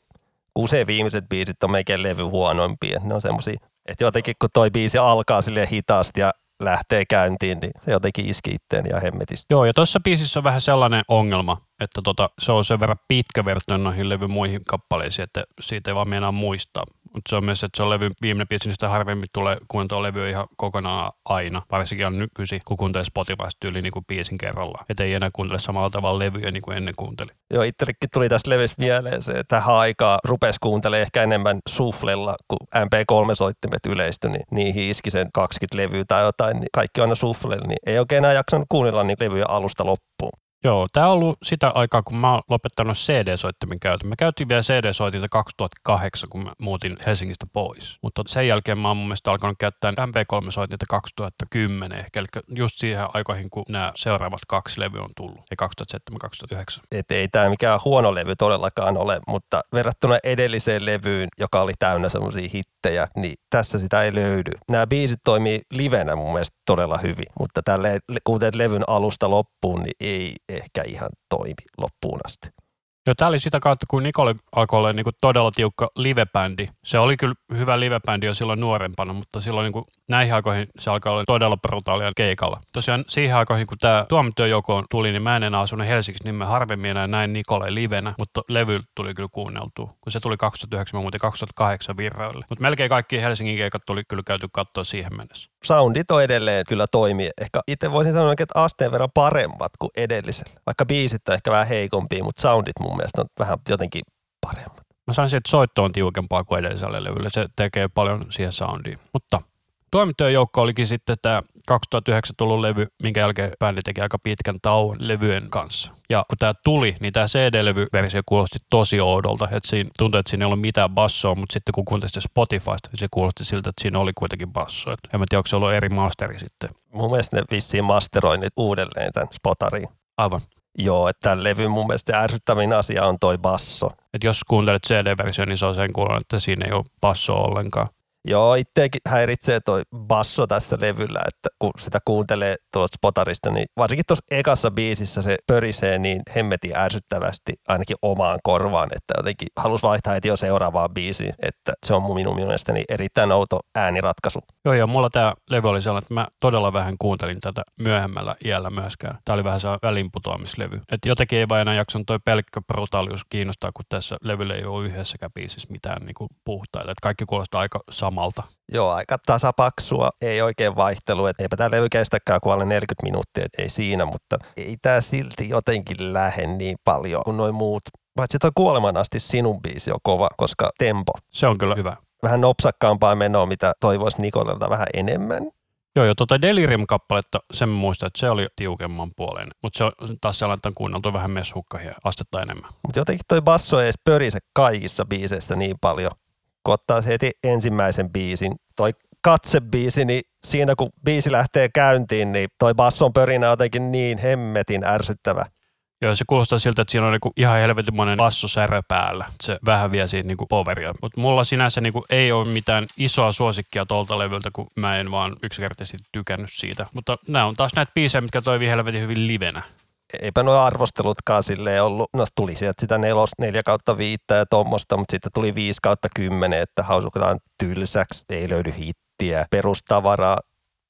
Usein viimeiset biisit on meikän levy huonoimpia. Ne on semmosia, että jotenkin kun toi biisi alkaa sille hitaasti ja lähtee käyntiin, niin se jotenkin iski itteen ja hemmetisti. Joo, ja tuossa biisissä on vähän sellainen ongelma, että tota, se on sen verran pitkä versio noihin levyn muihin kappaleisiin, että siitä ei vaan meinaa muistaa. Mutta se on myös, että se on levy viimeinen biisi, niin sitä harvemmin tulee kuuntelua levyä ihan kokonaan aina. Varsinkin on nykyisin, kun kuuntelee Spotifysta tyyli niin kuin biisin kerrallaan. Että ei enää kuuntele samalla tavalla levyjä niin kuin ennen kuunteli. Joo, itsellekin tuli tästä levystä mieleen se, että tähän aikaan rupesi kuuntelemaan ehkä enemmän suflella, kun MP3-soittimet yleistyi, niin niihin iski sen 20 levyä tai jotain, niin kaikki aina suflella, niin ei oikein enää jaksanut kuunnella niin levyjä alusta loppuun. Joo, tämä on ollut sitä aikaa, kun mä oon lopettanut CD-soittimen käytön. Mä käytin vielä CD-soitinta 2008, kun mä muutin Helsingistä pois. Mutta sen jälkeen mä oon mun mielestä alkanut käyttää MP3-soitinta 2010 ehkä. Eli just siihen aikoihin, kun nämä seuraavat kaksi levyä on tullut. Ja 2007-2009. Et ei tämä mikään huono levy todellakaan ole, mutta verrattuna edelliseen levyyn, joka oli täynnä semmoisia hittejä, niin tässä sitä ei löydy. Nämä biisit toimii livenä mun mielestä todella hyvin, mutta tälle kuuntelet levyn alusta loppuun, niin ei ehkä ihan toimi loppuun asti. Joo, tämä oli sitä kautta, kun Nikole alkoi olla niin kuin todella tiukka livebändi. Se oli kyllä hyvä livebändi jo silloin nuorempana, mutta silloin niin kuin näihin aikoihin se alkoi olla todella brutaalia keikalla. Tosiaan siihen aikoihin, kun tämä tuomityöjoukko tuli, niin mä en enää asunut Helsingissä, niin mä harvemmin enää näin Nikole livenä, mutta levy tuli kyllä kuunneltua. Kun se tuli 2009, mä muuten 2008 virroille. Mutta melkein kaikki Helsingin keikat tuli kyllä käyty katsoa siihen mennessä. Soundit on edelleen kyllä toimii. Ehkä itse voisin sanoa, että asteen verran paremmat kuin edellisellä. Vaikka biisit on ehkä vähän heikompia, mutta soundit mun mielestä on vähän jotenkin paremmat. Mä sanoisin, että soitto on tiukempaa kuin edellisellä levyllä. Se tekee paljon siihen soundiin. Mutta Tuomityöjoukko olikin sitten tämä 2009 tullut levy, minkä jälkeen bändi teki aika pitkän tauon levyjen kanssa. Ja kun tämä tuli, niin tämä CD-levyversio kuulosti tosi oudolta. Että siinä tuntui, että siinä ei ollut mitään bassoa, mutta sitten kun kuuntelin sitä Spotifysta, niin se kuulosti siltä, että siinä oli kuitenkin basso. Et en mä tiedä, onko se ollut eri masteri sitten. Mun mielestä ne vissiin masteroi nyt uudelleen tämän spotariin. Aivan. Joo, että tämän levyn mun mielestä ärsyttävin asia on toi basso. Et jos kuuntelet CD-versio, niin se on sen kuulon, että siinä ei ole bassoa ollenkaan. Joo, itseäkin häiritsee toi basso tässä levyllä, että kun sitä kuuntelee tuosta spotarista, niin varsinkin tuossa ekassa biisissä se pörisee niin hemmetin ärsyttävästi ainakin omaan korvaan, että jotenkin halus vaihtaa heti jo seuraavaan biisiin, että se on minun mielestäni erittäin outo ääniratkaisu. Joo, ja mulla tämä levy oli sellainen, että mä todella vähän kuuntelin tätä myöhemmällä iällä myöskään. Tämä oli vähän se välinputoamislevy. Että jotenkin ei vaan enää jaksanut toi pelkkä brutaalius kiinnostaa, kun tässä levyllä ei ole yhdessäkään biisissä mitään niin kuin puhtaita. Että kaikki kuulostaa aika samalta. Joo, aika tasapaksua, ei oikein vaihtelu, että eipä tämä levy kestäkään kuin alle 40 minuuttia, ei siinä, mutta ei tämä silti jotenkin lähde niin paljon kuin noin muut. Paitsi toi kuoleman asti sinun biisi on kova, koska tempo Se on kyllä hyvä. vähän nopsakkaampaa menoa, mitä toivoisi Nikolelta vähän enemmän. Joo, jo tuota Delirium-kappaletta, sen muistan, että se oli tiukemman puoleen. Mutta se on taas sellainen, että on kuunneltu vähän meshukkahia astetta enemmän. Mutta jotenkin toi basso ei edes pörise kaikissa biiseissä niin paljon. Kun ottaa heti ensimmäisen biisin, toi katsebiisi, niin siinä kun biisi lähtee käyntiin, niin toi basson pörinä on jotenkin niin hemmetin ärsyttävä. Joo, se kuulostaa siltä, että siinä on niinku ihan helvetimoinen bassosärö päällä. Se vähän vie siitä niinku poveria. Mutta mulla sinänsä niinku ei ole mitään isoa suosikkia tuolta levyltä, kun mä en vaan yksinkertaisesti tykännyt siitä. Mutta nämä on taas näitä biisejä, mitkä toimii helvetin hyvin livenä. Eipä nuo arvostelutkaan silleen ollut. No tuli sieltä sitä nelos, neljä kautta viittä ja tuommoista, mutta sitten tuli viisi kautta kymmenen, että hausukaan tylsäksi, ei löydy hittiä, perustavaraa.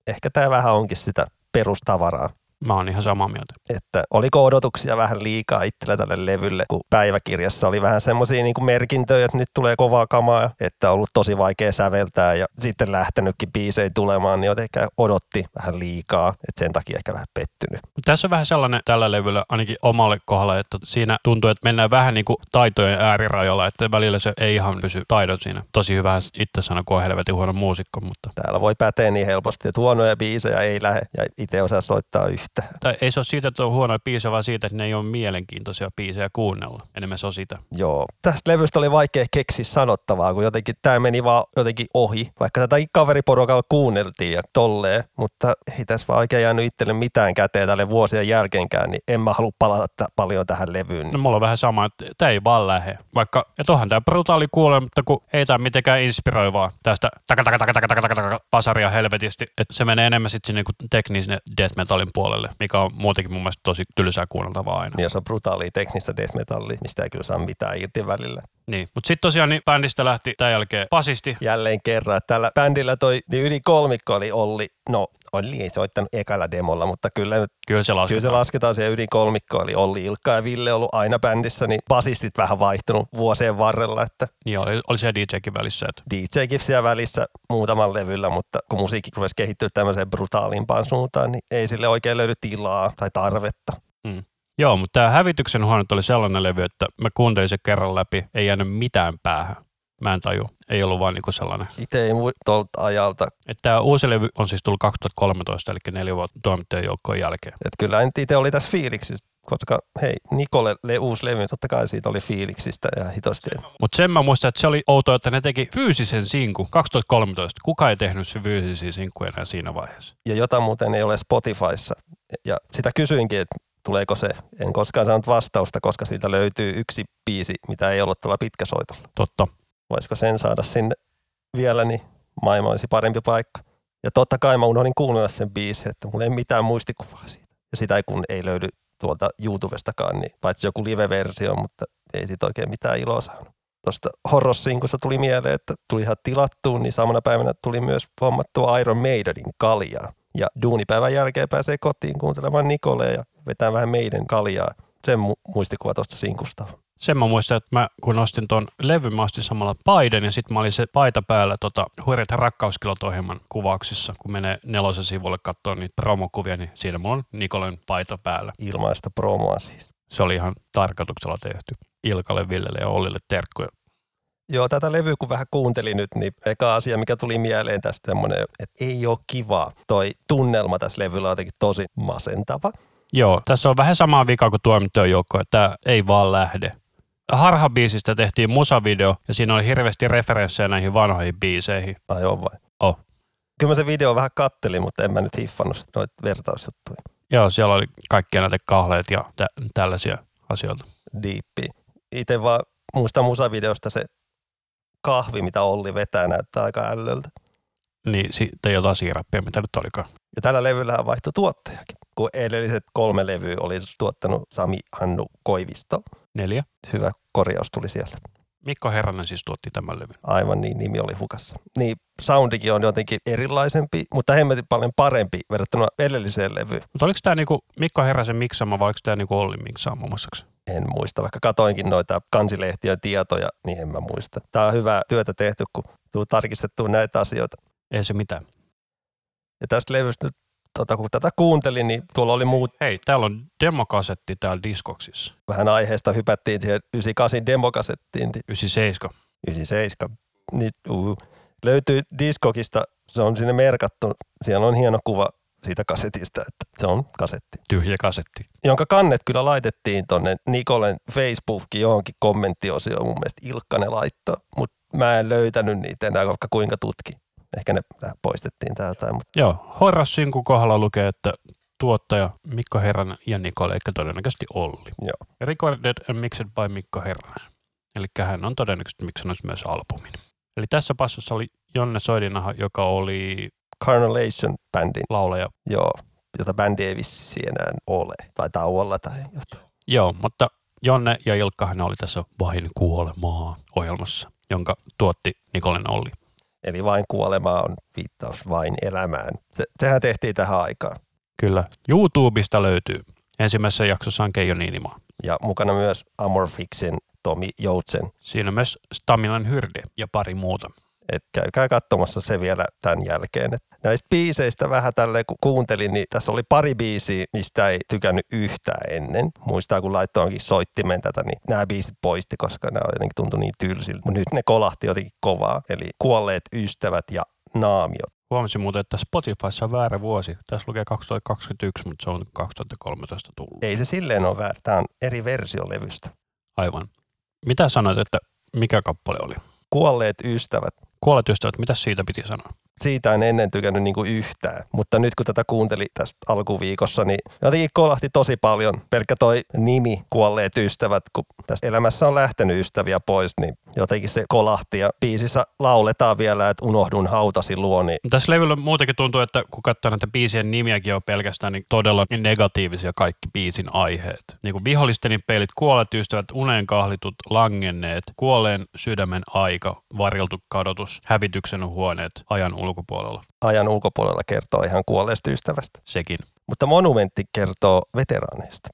Ehkä tämä vähän onkin sitä perustavaraa. Mä oon ihan samaa mieltä. Että oliko odotuksia vähän liikaa itsellä tälle levylle, kun päiväkirjassa oli vähän semmoisia niin merkintöjä, että nyt tulee kovaa kamaa, että on ollut tosi vaikea säveltää ja sitten lähtenytkin biisei tulemaan, niin ehkä odotti vähän liikaa, että sen takia ehkä vähän pettynyt. Tässä on vähän sellainen tällä levyllä ainakin omalle kohdalla, että siinä tuntuu, että mennään vähän niin kuin taitojen äärirajalla, että välillä se ei ihan pysy taidot siinä. Tosi hyvä itse sanoa, kun on helvetin huono muusikko, mutta... Täällä voi päteä niin helposti, että huonoja biisejä ei lähde ja itse osaa soittaa yhtä mitään. Tai ei se ole siitä, että on huonoja biisejä, vaan siitä, että ne ei ole mielenkiintoisia biisejä kuunnella. Enemmän se on sitä. Joo. Tästä levystä oli vaikea keksiä sanottavaa, kun jotenkin tämä meni vaan jotenkin ohi. Vaikka tätä kaveriporukalla kuunneltiin ja tolleen, mutta ei tässä vaan oikein jäänyt itselle mitään käteen tälle vuosien jälkeenkään, niin en mä halua palata t- paljon tähän levyyn. No mulla on vähän sama, että tämä ei vaan lähe. Vaikka, että onhan tämä brutaali kuule, mutta kun ei tämä mitenkään inspiroivaa tästä taka taka taka taka taka taka, pasaria helvetisti, että se menee enemmän sitten sinne teknisen death metalin puolelle puolelle, mikä on muutenkin mun mielestä tosi tylsää kuunneltavaa aina. Niin, se on brutaalia teknistä death metallia, mistä ei kyllä saa mitään irti välillä. Niin, mutta sitten tosiaan niin bändistä lähti tämän jälkeen basisti. Jälleen kerran, tällä bändillä toi niin yli kolmikko oli Olli, no Olli ei soittanut ekalla demolla, mutta kyllä, kyllä, se, lasketaan. kyllä se lasketaan siihen yli kolmikko, eli Olli Ilkka ja Ville ollut aina bändissä, niin basistit vähän vaihtunut vuosien varrella. Että niin oli, oli se DJkin välissä. Että. DJkin siellä välissä muutaman levyllä, mutta kun musiikki rupesi kehittyä tämmöiseen brutaalimpaan suuntaan, niin ei sille oikein löydy tilaa tai tarvetta. Mm. Joo, mutta tämä Hävityksen huonot oli sellainen levy, että mä kuuntelin sen kerran läpi, ei jäänyt mitään päähän. Mä en taju. Ei ollut vaan niinku sellainen. Itse ei tuolta ajalta. Tämä uusi levy on siis tullut 2013, eli neljä vuotta toimittajan joukkoon jälkeen. Et kyllä en itse oli tässä fiiliksissä, koska hei, Nikolle le, uusi levy, totta kai siitä oli fiiliksistä ja hitosti. Mutta sen mä muistan, että se oli outoa, että ne teki fyysisen sinkun 2013. Kuka ei tehnyt se fyysisiä sinkkuja enää siinä vaiheessa. Ja jota muuten ei ole Spotifyssa. Ja sitä kysyinkin, että tuleeko se. En koskaan saanut vastausta, koska siitä löytyy yksi biisi, mitä ei ollut tuolla pitkäsoitolla. Totta. Voisiko sen saada sinne vielä, niin maailma olisi parempi paikka. Ja totta kai mä unohdin kuunnella sen biisin, että mulla ei mitään muistikuvaa siitä. Ja sitä ei kun ei löydy tuolta YouTubestakaan, niin paitsi joku live-versio, mutta ei siitä oikein mitään iloa saanut. Tuosta Horrossinkussa tuli mieleen, että tuli ihan tilattuun, niin samana päivänä tuli myös hommattua Iron Maidenin kaljaa. Ja duunipäivän jälkeen pääsee kotiin kuuntelemaan Nikole ja vetää vähän meidän kaljaa. Sen mu- muistikuva tuosta sinkusta. Sen mä muistan, että mä kun ostin tuon levyn, mä ostin samalla paiden ja sitten mä olin se paita päällä tota, Huirit rakkauskilot ohjelman kuvauksissa. Kun menee nelosen sivulle katsoa niitä promokuvia, niin siinä mulla on Nikolen paita päällä. Ilmaista promoa siis. Se oli ihan tarkoituksella tehty. Ilkalle, Villelle ja Ollille terkkuja. Joo, tätä levyä kun vähän kuuntelin nyt, niin eka asia, mikä tuli mieleen tästä semmoinen, että ei ole kiva. Toi tunnelma tässä levyllä on jotenkin tosi masentava. Joo, tässä on vähän samaa vikaa kuin tuomittujen joukko, että tämä ei vaan lähde. Harha-biisistä tehtiin musavideo ja siinä oli hirveästi referenssejä näihin vanhoihin biiseihin. Ai on vai? Oh. Kyllä mä se video vähän kattelin, mutta en mä nyt hiffannut noita vertausjuttuja. Joo, siellä oli kaikkia näitä kahleet ja tä- tällaisia asioita. Diippi. Itse vaan muistan musavideosta se kahvi, mitä Olli vetää, näyttää aika ällöltä. Niin, sitten jotain siirappia, mitä nyt olikaan. Ja tällä levyllä vaihtui tuottajakin, kun edelliset kolme levyä oli tuottanut Sami Hannu Koivisto. Neljä. Hyvä korjaus tuli sieltä. Mikko Herranen siis tuotti tämän levyn. Aivan niin, nimi oli hukassa. Niin, soundikin on jotenkin erilaisempi, mutta hemmetin paljon parempi verrattuna edelliseen levyyn. Mutta oliko tämä niinku Mikko Herrasen miksaama vai oliko tämä niinku Olli miksaama muistaakseni? En muista, vaikka katoinkin noita kansilehtien tietoja, niin en mä muista. Tämä on hyvää työtä tehty, kun tuu tarkistettua näitä asioita. Ei se mitään. Ja tästä levystä nyt, tota, kun tätä kuuntelin, niin tuolla oli muut. Hei, täällä on demokasetti täällä diskoksissa. Vähän aiheesta hypättiin siihen 98 demokasettiin. 97. 97. Niin, uh, löytyy diskokista Se on sinne merkattu. Siellä on hieno kuva siitä kasetista, että se on kasetti. Tyhjä kasetti. Jonka kannet kyllä laitettiin tonne Nikolen Facebookiin johonkin kommenttiosioon. Mun mielestä Ilkka ne laittoi, mutta mä en löytänyt niitä enää, vaikka kuinka tutki. Ehkä ne poistettiin täältä. Mutta... Joo, Horace Sinku kohdalla lukee, että tuottaja Mikko Herranen ja Nikole, eikä todennäköisesti Olli. Joo. Recorded and mixed by Mikko Herranen. Eli hän on todennäköisesti miksannut myös albumin. Eli tässä passossa oli Jonne Soidinaha, joka oli Carnelation bändin laulaja. Joo, jota bändi ei vissi enää ole, tai tauolla tai jotain. Joo, mutta Jonne ja Ilkkahan oli tässä Vain kuolemaa ohjelmassa, jonka tuotti Nikolen Olli. Eli vain kuolemaa on viittaus vain elämään. Se, sehän tehtiin tähän aikaan. Kyllä. YouTubesta löytyy. Ensimmäisessä jaksossa on Keijo Niinimaa. Ja mukana myös Amorfixin Tomi Joutsen. Siinä on myös Staminan Hyrde ja pari muuta. Et käykää katsomassa se vielä tämän jälkeen. Et näistä biiseistä vähän tälleen kun kuuntelin, niin tässä oli pari biisiä, mistä ei tykännyt yhtään ennen. Muistaa kun laittoinkin soittimen tätä, niin nämä biisit poisti, koska nämä jotenkin tuntui niin tylsiltä. Mutta nyt ne kolahti jotenkin kovaa. Eli Kuolleet ystävät ja Naamiot. Huomasin muuten, että Spotifyssa on väärä vuosi. Tässä lukee 2021, mutta se on 2013 tullut. Ei se silleen ole väärä. Tämä on eri versio levystä. Aivan. Mitä sanoit, että mikä kappale oli? Kuolleet ystävät. Kuolleet ystävät, mitä siitä piti sanoa? Siitä en ennen tykännyt niin kuin yhtään, mutta nyt kun tätä kuunteli tässä alkuviikossa, niin jotenkin kolahti tosi paljon. Pelkkä toi nimi, kuolleet ystävät, kun tässä elämässä on lähtenyt ystäviä pois, niin jotenkin se kolahti ja biisissä lauletaan vielä, että unohdun hautasi luo. Niin... Tässä levyllä muutenkin tuntuu, että kun katsoo näitä biisien nimiäkin on pelkästään niin todella negatiivisia kaikki biisin aiheet. Niin kuin vihollisteni peilit, kuolleet ystävät, uneen kahlitut, langenneet, kuolleen sydämen aika, varjeltu kadotus, hävityksen huoneet, ajan ulkopuolella. Ajan ulkopuolella kertoo ihan kuolleesta ystävästä. Sekin. Mutta monumentti kertoo veteraaneista.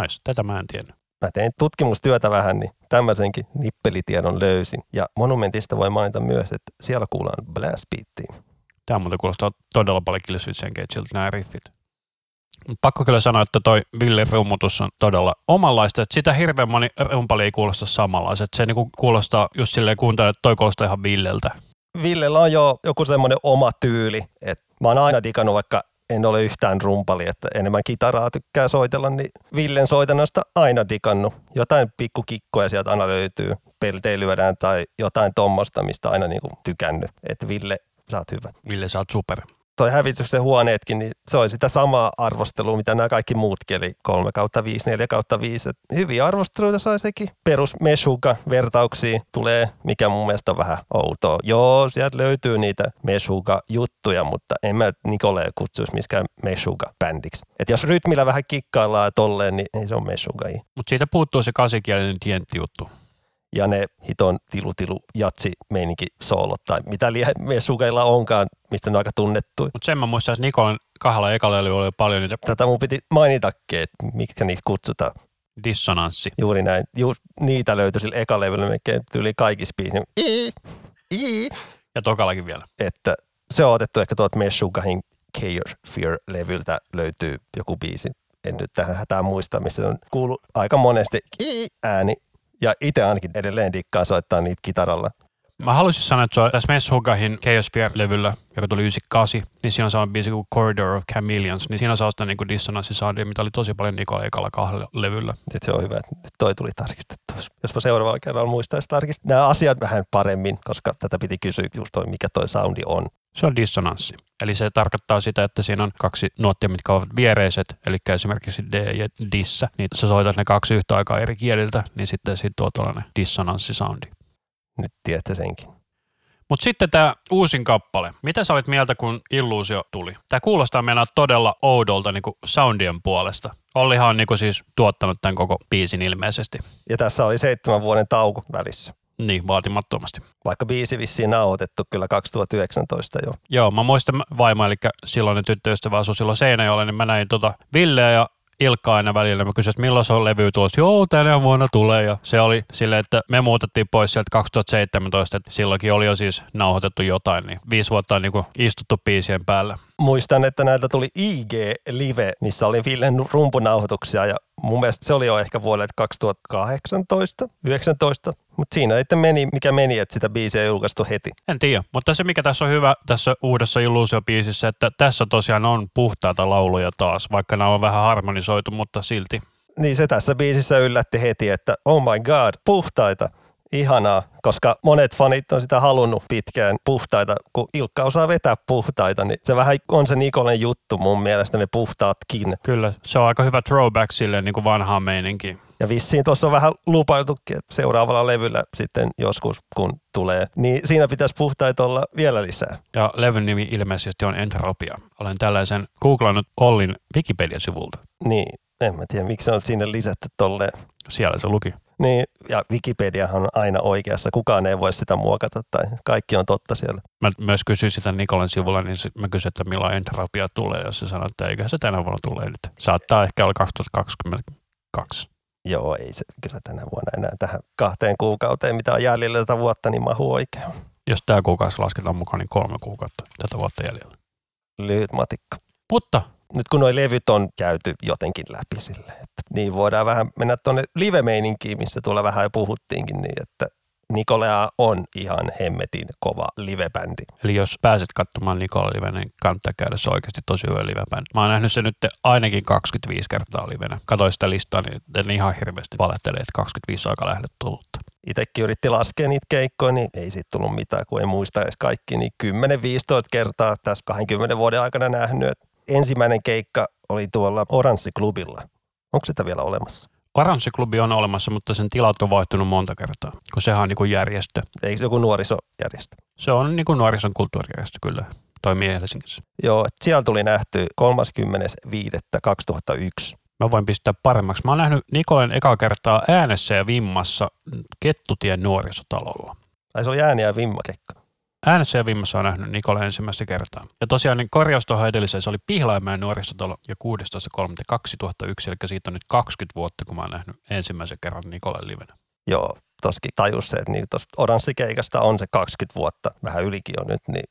Nice, tätä mä en tiedä. Mä tein tutkimustyötä vähän, niin tämmöisenkin nippelitiedon löysin. Ja monumentista voi mainita myös, että siellä kuullaan blast beattiin. Tämä muuten kuulostaa todella paljon Killswitch Engageilta nämä riffit. Pakko kyllä sanoa, että toi Ville rummutus on todella omanlaista, että sitä hirveän moni rumpali ei kuulosta samanlaista. Se niinku kuulostaa just silleen kuuntele, että toi kuulostaa ihan Villeltä. Villellä on jo joku semmoinen oma tyyli, että mä oon aina digannut, vaikka en ole yhtään rumpali, että enemmän kitaraa tykkää soitella, niin Villen soitannasta aina digannut. Jotain pikkukikkoja sieltä aina löytyy, pelteilyödään tai jotain tommosta, mistä aina niinku tykännyt. Että Ville, sä oot hyvä. Ville, sä oot super toi hävitysten huoneetkin, niin se oli sitä samaa arvostelua, mitä nämä kaikki muutkin, eli 3 kautta 5, 4 kautta 5. Et hyviä arvosteluita sai sekin. Perus Meshuga vertauksia tulee, mikä mun mielestä on vähän outoa. Joo, sieltä löytyy niitä Meshuga juttuja, mutta en mä Nikole kutsuisi miskään Meshuga bändiksi. Et jos rytmillä vähän kikkaillaan tolleen, niin ei se on Meshuga. Mutta siitä puuttuu se kasikielinen tientti juttu ja ne hiton tilu-tilu jatsi meininki soolot tai mitä sukeilla onkaan, mistä ne on aika tunnettu. Mutta sen mä muistan, että Nikolan kahdella ekalla oli paljon niitä. Tätä mun piti mainitakin, että mitkä niitä kutsutaan. Dissonanssi. Juuri näin. Ju, niitä löytyi sillä ekalevyllä melkein yli kaikissa biisissä. Ja tokallakin vielä. Että se on otettu ehkä tuolta Meshugahin Chaos Fear-levyltä löytyy joku biisi. En nyt tähän hätään muista, missä on kuullut aika monesti ääni ja itse ainakin edelleen dikkaa soittaa niitä kitaralla. Mä haluaisin sanoa, että tässä Meshugahin Chaos Fear-levyllä, joka tuli 98, niin siinä on sellainen biisi kuin Corridor of Chameleons, niin siinä on sellaista niin dissonanssisoundia, mitä oli tosi paljon Nikola ekalla kahdella levyllä. Sitten se on hyvä, että toi tuli tarkistettu. Jospa seuraavalla kerralla muistaisi tarkistaa nämä asiat vähän paremmin, koska tätä piti kysyä just toi, mikä toi soundi on. Se on dissonanssi. Eli se tarkoittaa sitä, että siinä on kaksi nuottia, mitkä ovat viereiset, eli esimerkiksi D ja Dissa, niin sä soitat ne kaksi yhtä aikaa eri kieliltä, niin sitten siitä tuo tuollainen dissonanssisoundi. Nyt tiedätte senkin. Mutta sitten tämä uusin kappale. Mitä sä olit mieltä, kun Illuusio tuli? Tämä kuulostaa mennä todella oudolta niinku soundien puolesta. Ollihan on niinku siis tuottanut tämän koko biisin ilmeisesti. Ja tässä oli seitsemän vuoden tauko välissä. Niin, vaatimattomasti. Vaikka biisi vissiin nauhoitettu kyllä 2019 jo. Joo, mä muistan vaimo, eli silloin tyttöystävä asui silloin Seinäjoella, niin mä näin tota Villeä ja Ilkka aina välillä. Mä kysyin, että milloin se on levy tulossa. Joo, tänä vuonna tulee. Ja se oli silleen, että me muutettiin pois sieltä 2017, että silloinkin oli jo siis nauhoitettu jotain, niin viisi vuotta on niin istuttu biisien päällä. Muistan, että näiltä tuli IG Live, missä oli Villen rumpunauhoituksia ja mun mielestä se oli jo ehkä vuodet 2018, 19, mutta siinä sitten meni, mikä meni, että sitä biisiä ei julkaistu heti. En tiedä, mutta se mikä tässä on hyvä tässä uudessa Illuusio-biisissä, että tässä tosiaan on puhtaita lauluja taas, vaikka nämä on vähän harmonisoitu, mutta silti. Niin se tässä biisissä yllätti heti, että oh my god, puhtaita ihanaa, koska monet fanit on sitä halunnut pitkään puhtaita. Kun Ilkka osaa vetää puhtaita, niin se vähän on se Nikolen juttu mun mielestä, ne puhtaatkin. Kyllä, se on aika hyvä throwback sille niin kuin vanhaan meininkiin. Ja vissiin tuossa on vähän lupailtukin, että seuraavalla levyllä sitten joskus kun tulee, niin siinä pitäisi puhtaita olla vielä lisää. Ja levyn nimi ilmeisesti on Entropia. Olen tällaisen googlannut Ollin Wikipedia-sivulta. Niin, en mä tiedä, miksi on sinne lisätty tolleen. Siellä se luki. Niin, ja Wikipediahan on aina oikeassa. Kukaan ei voi sitä muokata tai kaikki on totta siellä. Mä myös kysyin sitä Nikolan sivulla, niin mä kysyin, että milloin entropia tulee, ja se sanoi, että eikä se tänä vuonna tulee nyt. Saattaa ehkä olla 2022. Joo, ei se kyllä tänä vuonna enää tähän kahteen kuukauteen, mitä on jäljellä tätä vuotta, niin mahu oikein. Jos tämä kuukausi lasketaan mukaan, niin kolme kuukautta tätä vuotta jäljellä. Lyhyt matikka. Mutta nyt kun nuo levyt on käyty jotenkin läpi sille, että niin voidaan vähän mennä tuonne live-meininkiin, missä tuolla vähän jo puhuttiinkin, niin että Nikolea on ihan hemmetin kova livebändi. Eli jos pääset katsomaan Nikola live, niin kannattaa käydä. Se on oikeasti tosi hyvä livebändi. Mä oon nähnyt se nyt ainakin 25 kertaa livenä. Katoin sitä listaa, niin en ihan hirveästi valehtele, että 25 on aika lähelle tullutta. Itsekin yritti laskea niitä keikkoja, niin ei siitä tullut mitään, kun ei muista edes kaikki. Niin 10-15 kertaa tässä 20 vuoden aikana nähnyt. Ensimmäinen keikka oli tuolla Oranssi-klubilla. Onko sitä vielä olemassa? Oranssiklubi on olemassa, mutta sen tilat on vaihtunut monta kertaa, kun sehän on niin kuin järjestö. Eikö se joku nuorisojärjestö? Se on niin kuin nuorison kulttuurijärjestö kyllä, toimii Helsingissä. Joo, siellä tuli nähty 30.5.2001. Mä voin pistää paremmaksi. Mä oon nähnyt Nikolen eka kertaa äänessä ja vimmassa Kettutien nuorisotalolla. Ai se oli ääni ja vimmakekka. Äänessä vimmassa on nähnyt Nikole ensimmäistä kertaa. Ja tosiaan niin korjaus tuohon edelliseen, se oli Pihlaimäen nuorisotalo ja 16.3.2001, eli siitä on nyt 20 vuotta, kun mä oon nähnyt ensimmäisen kerran Nikole livenä. Joo, toskin tajus se, että niin tuosta oranssikeikasta on se 20 vuotta, vähän ylikin on nyt, niin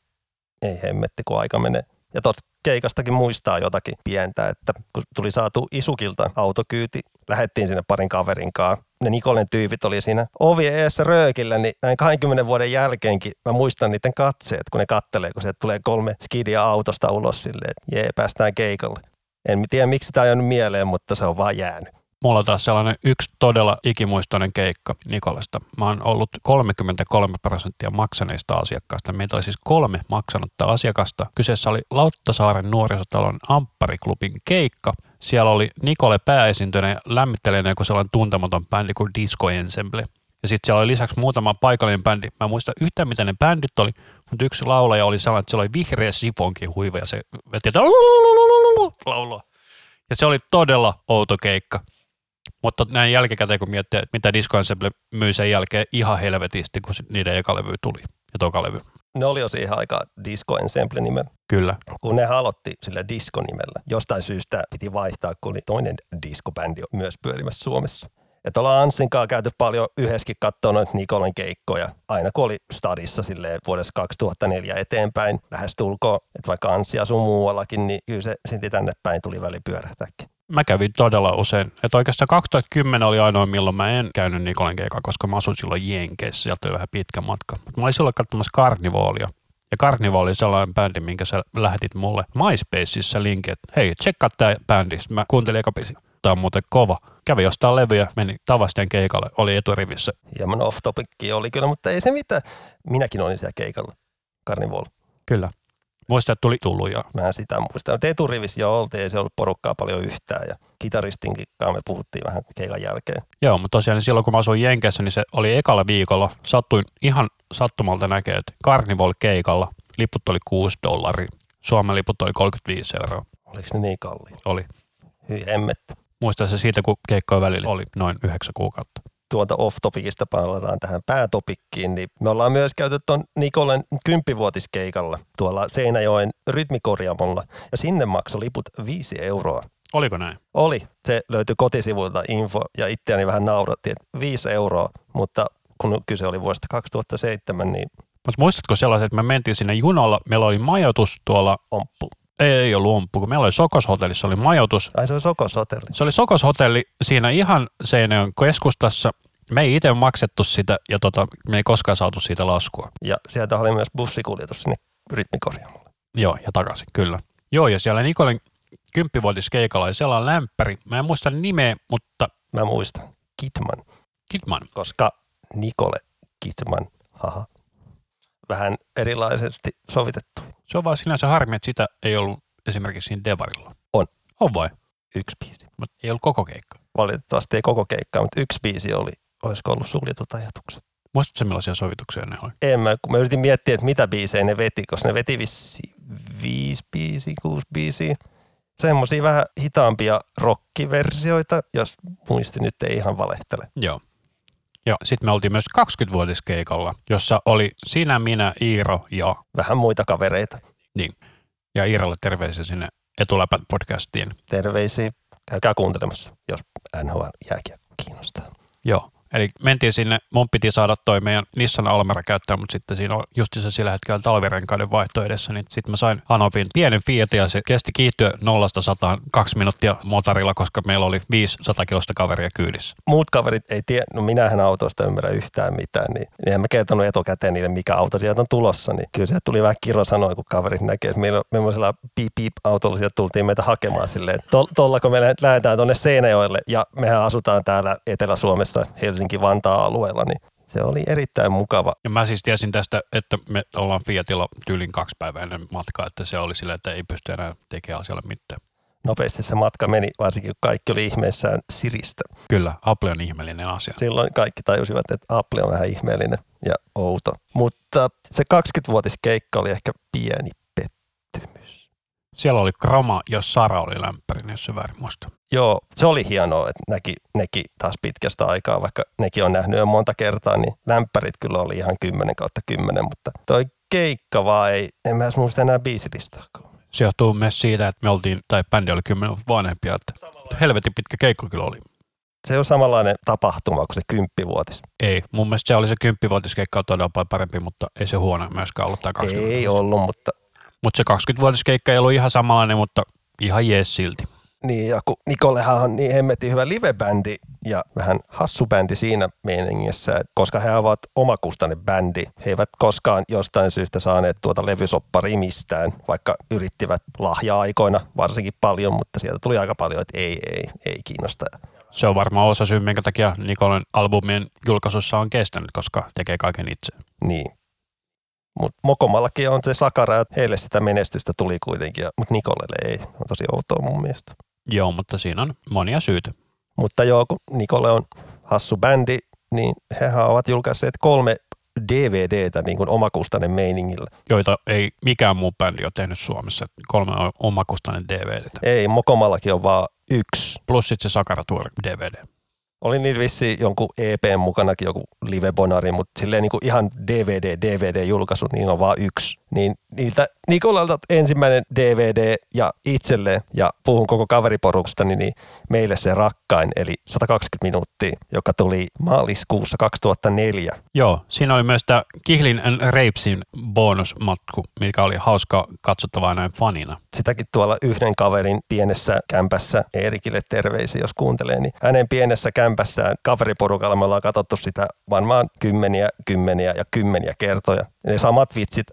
ei hemmetti, kun aika menee. Ja tuosta keikastakin muistaa jotakin pientä, että kun tuli saatu Isukilta autokyyti, lähettiin sinne parin kaverin kanssa. Ne Nikolen tyypit oli siinä ovi eessä röökillä, niin näin 20 vuoden jälkeenkin mä muistan niiden katseet, kun ne kattelee, kun sieltä tulee kolme skidia autosta ulos silleen, että jee, päästään keikalle. En tiedä, miksi tämä on mieleen, mutta se on vaan jäänyt. Mulla on taas sellainen yksi todella ikimuistoinen keikka Nikolasta. Mä oon ollut 33 prosenttia maksaneista asiakkaista. Meitä oli siis kolme maksanutta asiakasta. Kyseessä oli Lauttasaaren nuorisotalon Amppariklubin keikka. Siellä oli Nikole pääesiintyneen ja lämmittelenä joku sellainen tuntematon bändi kuin Disco Ensemble. Ja sitten siellä oli lisäksi muutama paikallinen bändi. Mä en muista yhtään, mitä ne bändit oli, mutta yksi laulaja oli sellainen, että se oli vihreä sifonkin huiva ja se veti laulua. Ja se oli todella outo keikka. Mutta näin jälkikäteen, kun miettii, mitä Disco Ensemble myi sen jälkeen ihan helvetisti, kun niiden eka levy tuli ja toka levy. Ne oli jo siihen aikaan Disco Ensemble nimellä. Kyllä. Kun ne aloitti sillä disco-nimellä, jostain syystä piti vaihtaa, kun oli toinen disco-bändi myös pyörimässä Suomessa. Että ollaan Anssin kanssa käyty paljon yhdessäkin katsoa noita Nikolen keikkoja, aina kun oli stadissa silleen vuodessa 2004 eteenpäin, lähes tulkoon, että vaikka Anssi asuu muuallakin, niin kyllä se silti tänne päin tuli välipyörähtäkin mä kävin todella usein. Että oikeastaan 2010 oli ainoa, milloin mä en käynyt Nikolen keikaa, koska mä asuin silloin Jenkeissä. Sieltä oli vähän pitkä matka. Mutta mä olin silloin katsomassa Karnivoolia. Ja Karnivooli oli sellainen bändi, minkä sä lähetit mulle MySpaceissa linkin, että hei, tsekkaa tää bändi. Mä kuuntelin eka biisi. Tää on muuten kova. Kävi jostain levyjä, meni Tavasten keikalle, oli eturivissä. Hieman off oli kyllä, mutta ei se mitään. Minäkin olin siellä keikalla. Karnivooli. Kyllä. Muista, että tuli tullut jo. Mä en sitä muista. Mutta eturivissä jo oltiin, ei se ollut porukkaa paljon yhtään. Ja kitaristinkin kanssa me puhuttiin vähän keikan jälkeen. Joo, mutta tosiaan niin silloin kun mä asuin Jenkeissä, niin se oli ekalla viikolla. Sattuin ihan sattumalta näkee, että Carnival keikalla liput oli 6 dollaria. Suomen liput oli 35 euroa. Oliko ne niin kalliit? Oli. Hyi emmettä. Muistaa se siitä, kun keikkojen välillä oli noin yhdeksän kuukautta tuolta off-topikista palataan tähän päätopikkiin, niin me ollaan myös käyty tuon Nikolen kymppivuotiskeikalla tuolla Seinäjoen rytmikorjaamolla, ja sinne maksoi liput 5 euroa. Oliko näin? Oli. Se löytyi kotisivuilta info, ja itseäni vähän nauratti, että 5 euroa, mutta kun kyse oli vuodesta 2007, niin mutta muistatko sellaiset, että me mentiin sinne junalla, meillä oli majoitus tuolla Omppu. Ei, ei ollut Omppu, kun meillä oli Sokos hotellissa, oli majoitus. Ai se on Sokos hotelli. Se oli Sokos hotelli siinä ihan Seinäjoen keskustassa. Me ei itse maksettu sitä ja tota, me ei koskaan saatu siitä laskua. Ja sieltä oli myös bussikuljetus sinne rytmikorjaamolle. Joo, ja takaisin, kyllä. Joo, ja siellä Nikolen kymppivuotiskeikalla oli sellainen lämpäri. Mä en muista nimeä, mutta Mä muistan. Kidman. Kidman. Koska Nikole Kidman, haha, vähän erilaisesti sovitettu. Se on vaan sinänsä harmi, että sitä ei ollut esimerkiksi siinä Devarilla. On. On vai? Yksi biisi. Mutta ei ollut koko keikka. Valitettavasti ei koko keikkaa, mutta yksi biisi oli. Olisiko ollut suljetut ajatukset? Muistatko millaisia sovituksia ne oli? En mä, kun mä yritin miettiä, että mitä biisejä ne veti, koska ne veti vissi viisi biisiä, kuusi biisiä. Semmoisia vähän hitaampia rockiversioita, jos muisti nyt ei ihan valehtele. Joo. Joo, sitten me oltiin myös 20-vuotiskeikalla, jossa oli sinä, minä, Iiro ja, Vähän muita kavereita. ja Iirolle terveisiä sinne Etuläpät podcastiin. Terveisiä. Käykää kuuntelemassa, jos NHL jääkiekko kiinnostaa. Joo. Eli mentiin sinne, mun piti saada toi meidän Nissan Almera käyttää, mutta sitten siinä on justissa sillä hetkellä talvirenkaiden vaihto edessä, niin sitten mä sain Hanopin pienen Fiatin ja se kesti kiihtyä nollasta sataan kaksi minuuttia motorilla, koska meillä oli 500 kilosta kaveria kyydissä. Muut kaverit ei tiedä, no minähän autoista ymmärrä yhtään mitään, niin, niin en mä kertonut etukäteen niille, mikä auto sieltä on tulossa, niin kyllä sieltä tuli vähän kiro sanoa, kun kaverit näkee, että meillä on piip piip autolla sieltä tultiin meitä hakemaan silleen, tolla kun me lä- lähdetään tuonne Seinäjoelle ja mehän asutaan täällä Etelä-Suomessa Helsinki-Vantaa alueella, niin se oli erittäin mukava. Ja mä siis tiesin tästä, että me ollaan Fiatilla tyylin kaksi päivää ennen matkaa, että se oli silleen, että ei pysty enää tekemään asialle mitään. Nopeasti se matka meni, varsinkin kun kaikki oli ihmeissään Siristä. Kyllä, Apple on ihmeellinen asia. Silloin kaikki tajusivat, että Apple on vähän ihmeellinen ja outo. Mutta se 20-vuotiskeikka oli ehkä pieni. Siellä oli Krama ja Sara oli lämpärin, jos se väärin muista. Joo, se oli hienoa, että näki, nekin taas pitkästä aikaa, vaikka nekin on nähnyt jo monta kertaa, niin lämpärit kyllä oli ihan 10 kautta 10, mutta toi keikka vaan ei, en mä edes muista enää biisilistaa. Se johtuu myös siitä, että me oltiin, tai bändi oli kymmenen vuotta vanhempia, että helvetin pitkä keikka kyllä oli. Se on samanlainen tapahtuma kuin se kymppivuotis. Ei, mun mielestä se oli se kymppivuotiskeikka on todella paljon parempi, mutta ei se huono myöskään ollut tämä 20 Ei ollut, mutta Mutta se 20-vuotiskeikka ei ollut ihan samanlainen, mutta ihan jees silti. Niin, ja kun Nikollehan on niin hemmetin hyvä livebändi ja vähän hassu bändi siinä meiningissä, että koska he ovat omakustainen bändi. He eivät koskaan jostain syystä saaneet tuota levysopparia mistään, vaikka yrittivät lahja-aikoina varsinkin paljon, mutta sieltä tuli aika paljon, että ei, ei, ei kiinnosta. Se on varmaan osa syy, minkä takia Nikolen albumien julkaisussa on kestänyt, koska tekee kaiken itse. Niin. Mutta Mokomallakin on se sakara, että heille sitä menestystä tuli kuitenkin, mutta Nikolelle ei. On tosi outoa mun mielestä. Joo, mutta siinä on monia syitä. Mutta joo, kun Nikolle on hassu bändi, niin hehän ovat julkaisseet kolme DVDtä niin kuin omakustainen meiningillä. joita ei mikään muu bändi ole tehnyt Suomessa. Kolme omakustainen DVD. Ei, Mokomallakin on vaan yksi. Plus sitten se Sakara Tour DVD. Oli niin vissi jonkun EPn mukanakin joku live-bonari, mutta silleen niin kuin ihan DVD, DVD-julkaisu, niin on vaan yksi. Niin niiltä Nikolalta ensimmäinen DVD ja itselleen, ja puhun koko kaveriporuksesta, niin, niin meille se rakkain, eli 120 minuuttia, joka tuli maaliskuussa 2004. Joo, siinä oli myös tämä Kihlin and Rapesin bonusmatku, mikä oli hauska katsottavaa näin fanina. sitäkin tuolla yhden kaverin pienessä kämpässä, Eerikille terveisiä, jos kuuntelee, niin hänen pienessä kämpässään kaveriporukalla me ollaan katsottu sitä varmaan kymmeniä, kymmeniä ja kymmeniä kertoja. Ne samat vitsit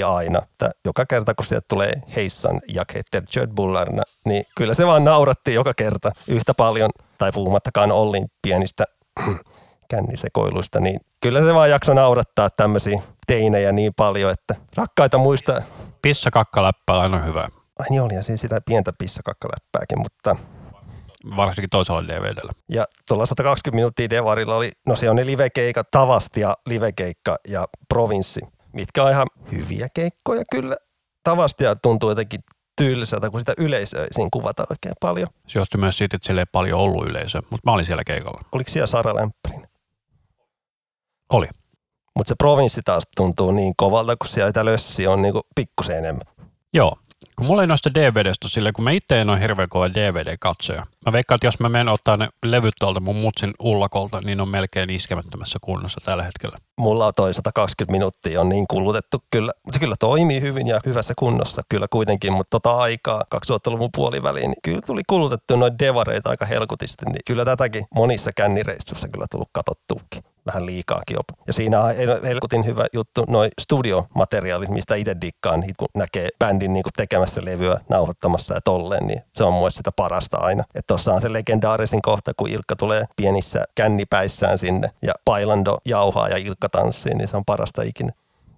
naurotti aina, että joka kerta kun sieltä tulee Heissan ja Keter Jötbullarna, niin kyllä se vaan nauratti joka kerta yhtä paljon, tai puhumattakaan Ollin pienistä kännisekoiluista, niin kyllä se vaan jakso naurattaa tämmöisiä teinejä niin paljon, että rakkaita muistaa, Pissa kakkaläppä on aina hyvä, Ai niin oli, ja siinä sitä pientä pissakakkaläppääkin, mutta varsinkin toisella DVDllä. ja tuolla 120 minuuttia Devarilla oli, no se on ne livekeikat, Tavastia livekeikka ja Provinssi, mitkä on ihan hyviä keikkoja kyllä. Tavastia tuntuu jotenkin tyyliseltä, kun sitä yleisöä ei siinä kuvata oikein paljon. Se johtui myös siitä, että siellä ei paljon ollut yleisöä, mutta mä olin siellä keikalla. Oliko siellä Sara Lämpärin? Oli. Mutta se provinssi taas tuntuu niin kovalta, kun siellä lössi on niinku pikkusen enemmän. Joo, kun mulla ei noista DVDstä sille, kun mä itse en ole hirveän kova DVD-katsoja. Mä veikkaan, että jos mä menen ottaa ne levyt tuolta mun mutsin ullakolta, niin on melkein iskemättömässä kunnossa tällä hetkellä. Mulla on toi 120 minuuttia on niin kulutettu kyllä. Se kyllä toimii hyvin ja hyvässä kunnossa kyllä kuitenkin, mutta tota aikaa 2000-luvun puoliväliin, niin kyllä tuli kulutettu noin devareita aika helkutisti, niin kyllä tätäkin monissa kännireissuissa kyllä tullut katsottuukin vähän liikaakin jopa. Ja siinä on helkutin hyvä juttu, noin studiomateriaalit, mistä itse dikkaan, niin kun näkee bändin niin tekemässä levyä, nauhoittamassa ja tolleen, niin se on muista sitä parasta aina. Että tuossa on se legendaarisin kohta, kun Ilkka tulee pienissä kännipäissään sinne ja Pailando jauhaa ja Ilkka tanssii, niin se on parasta ikinä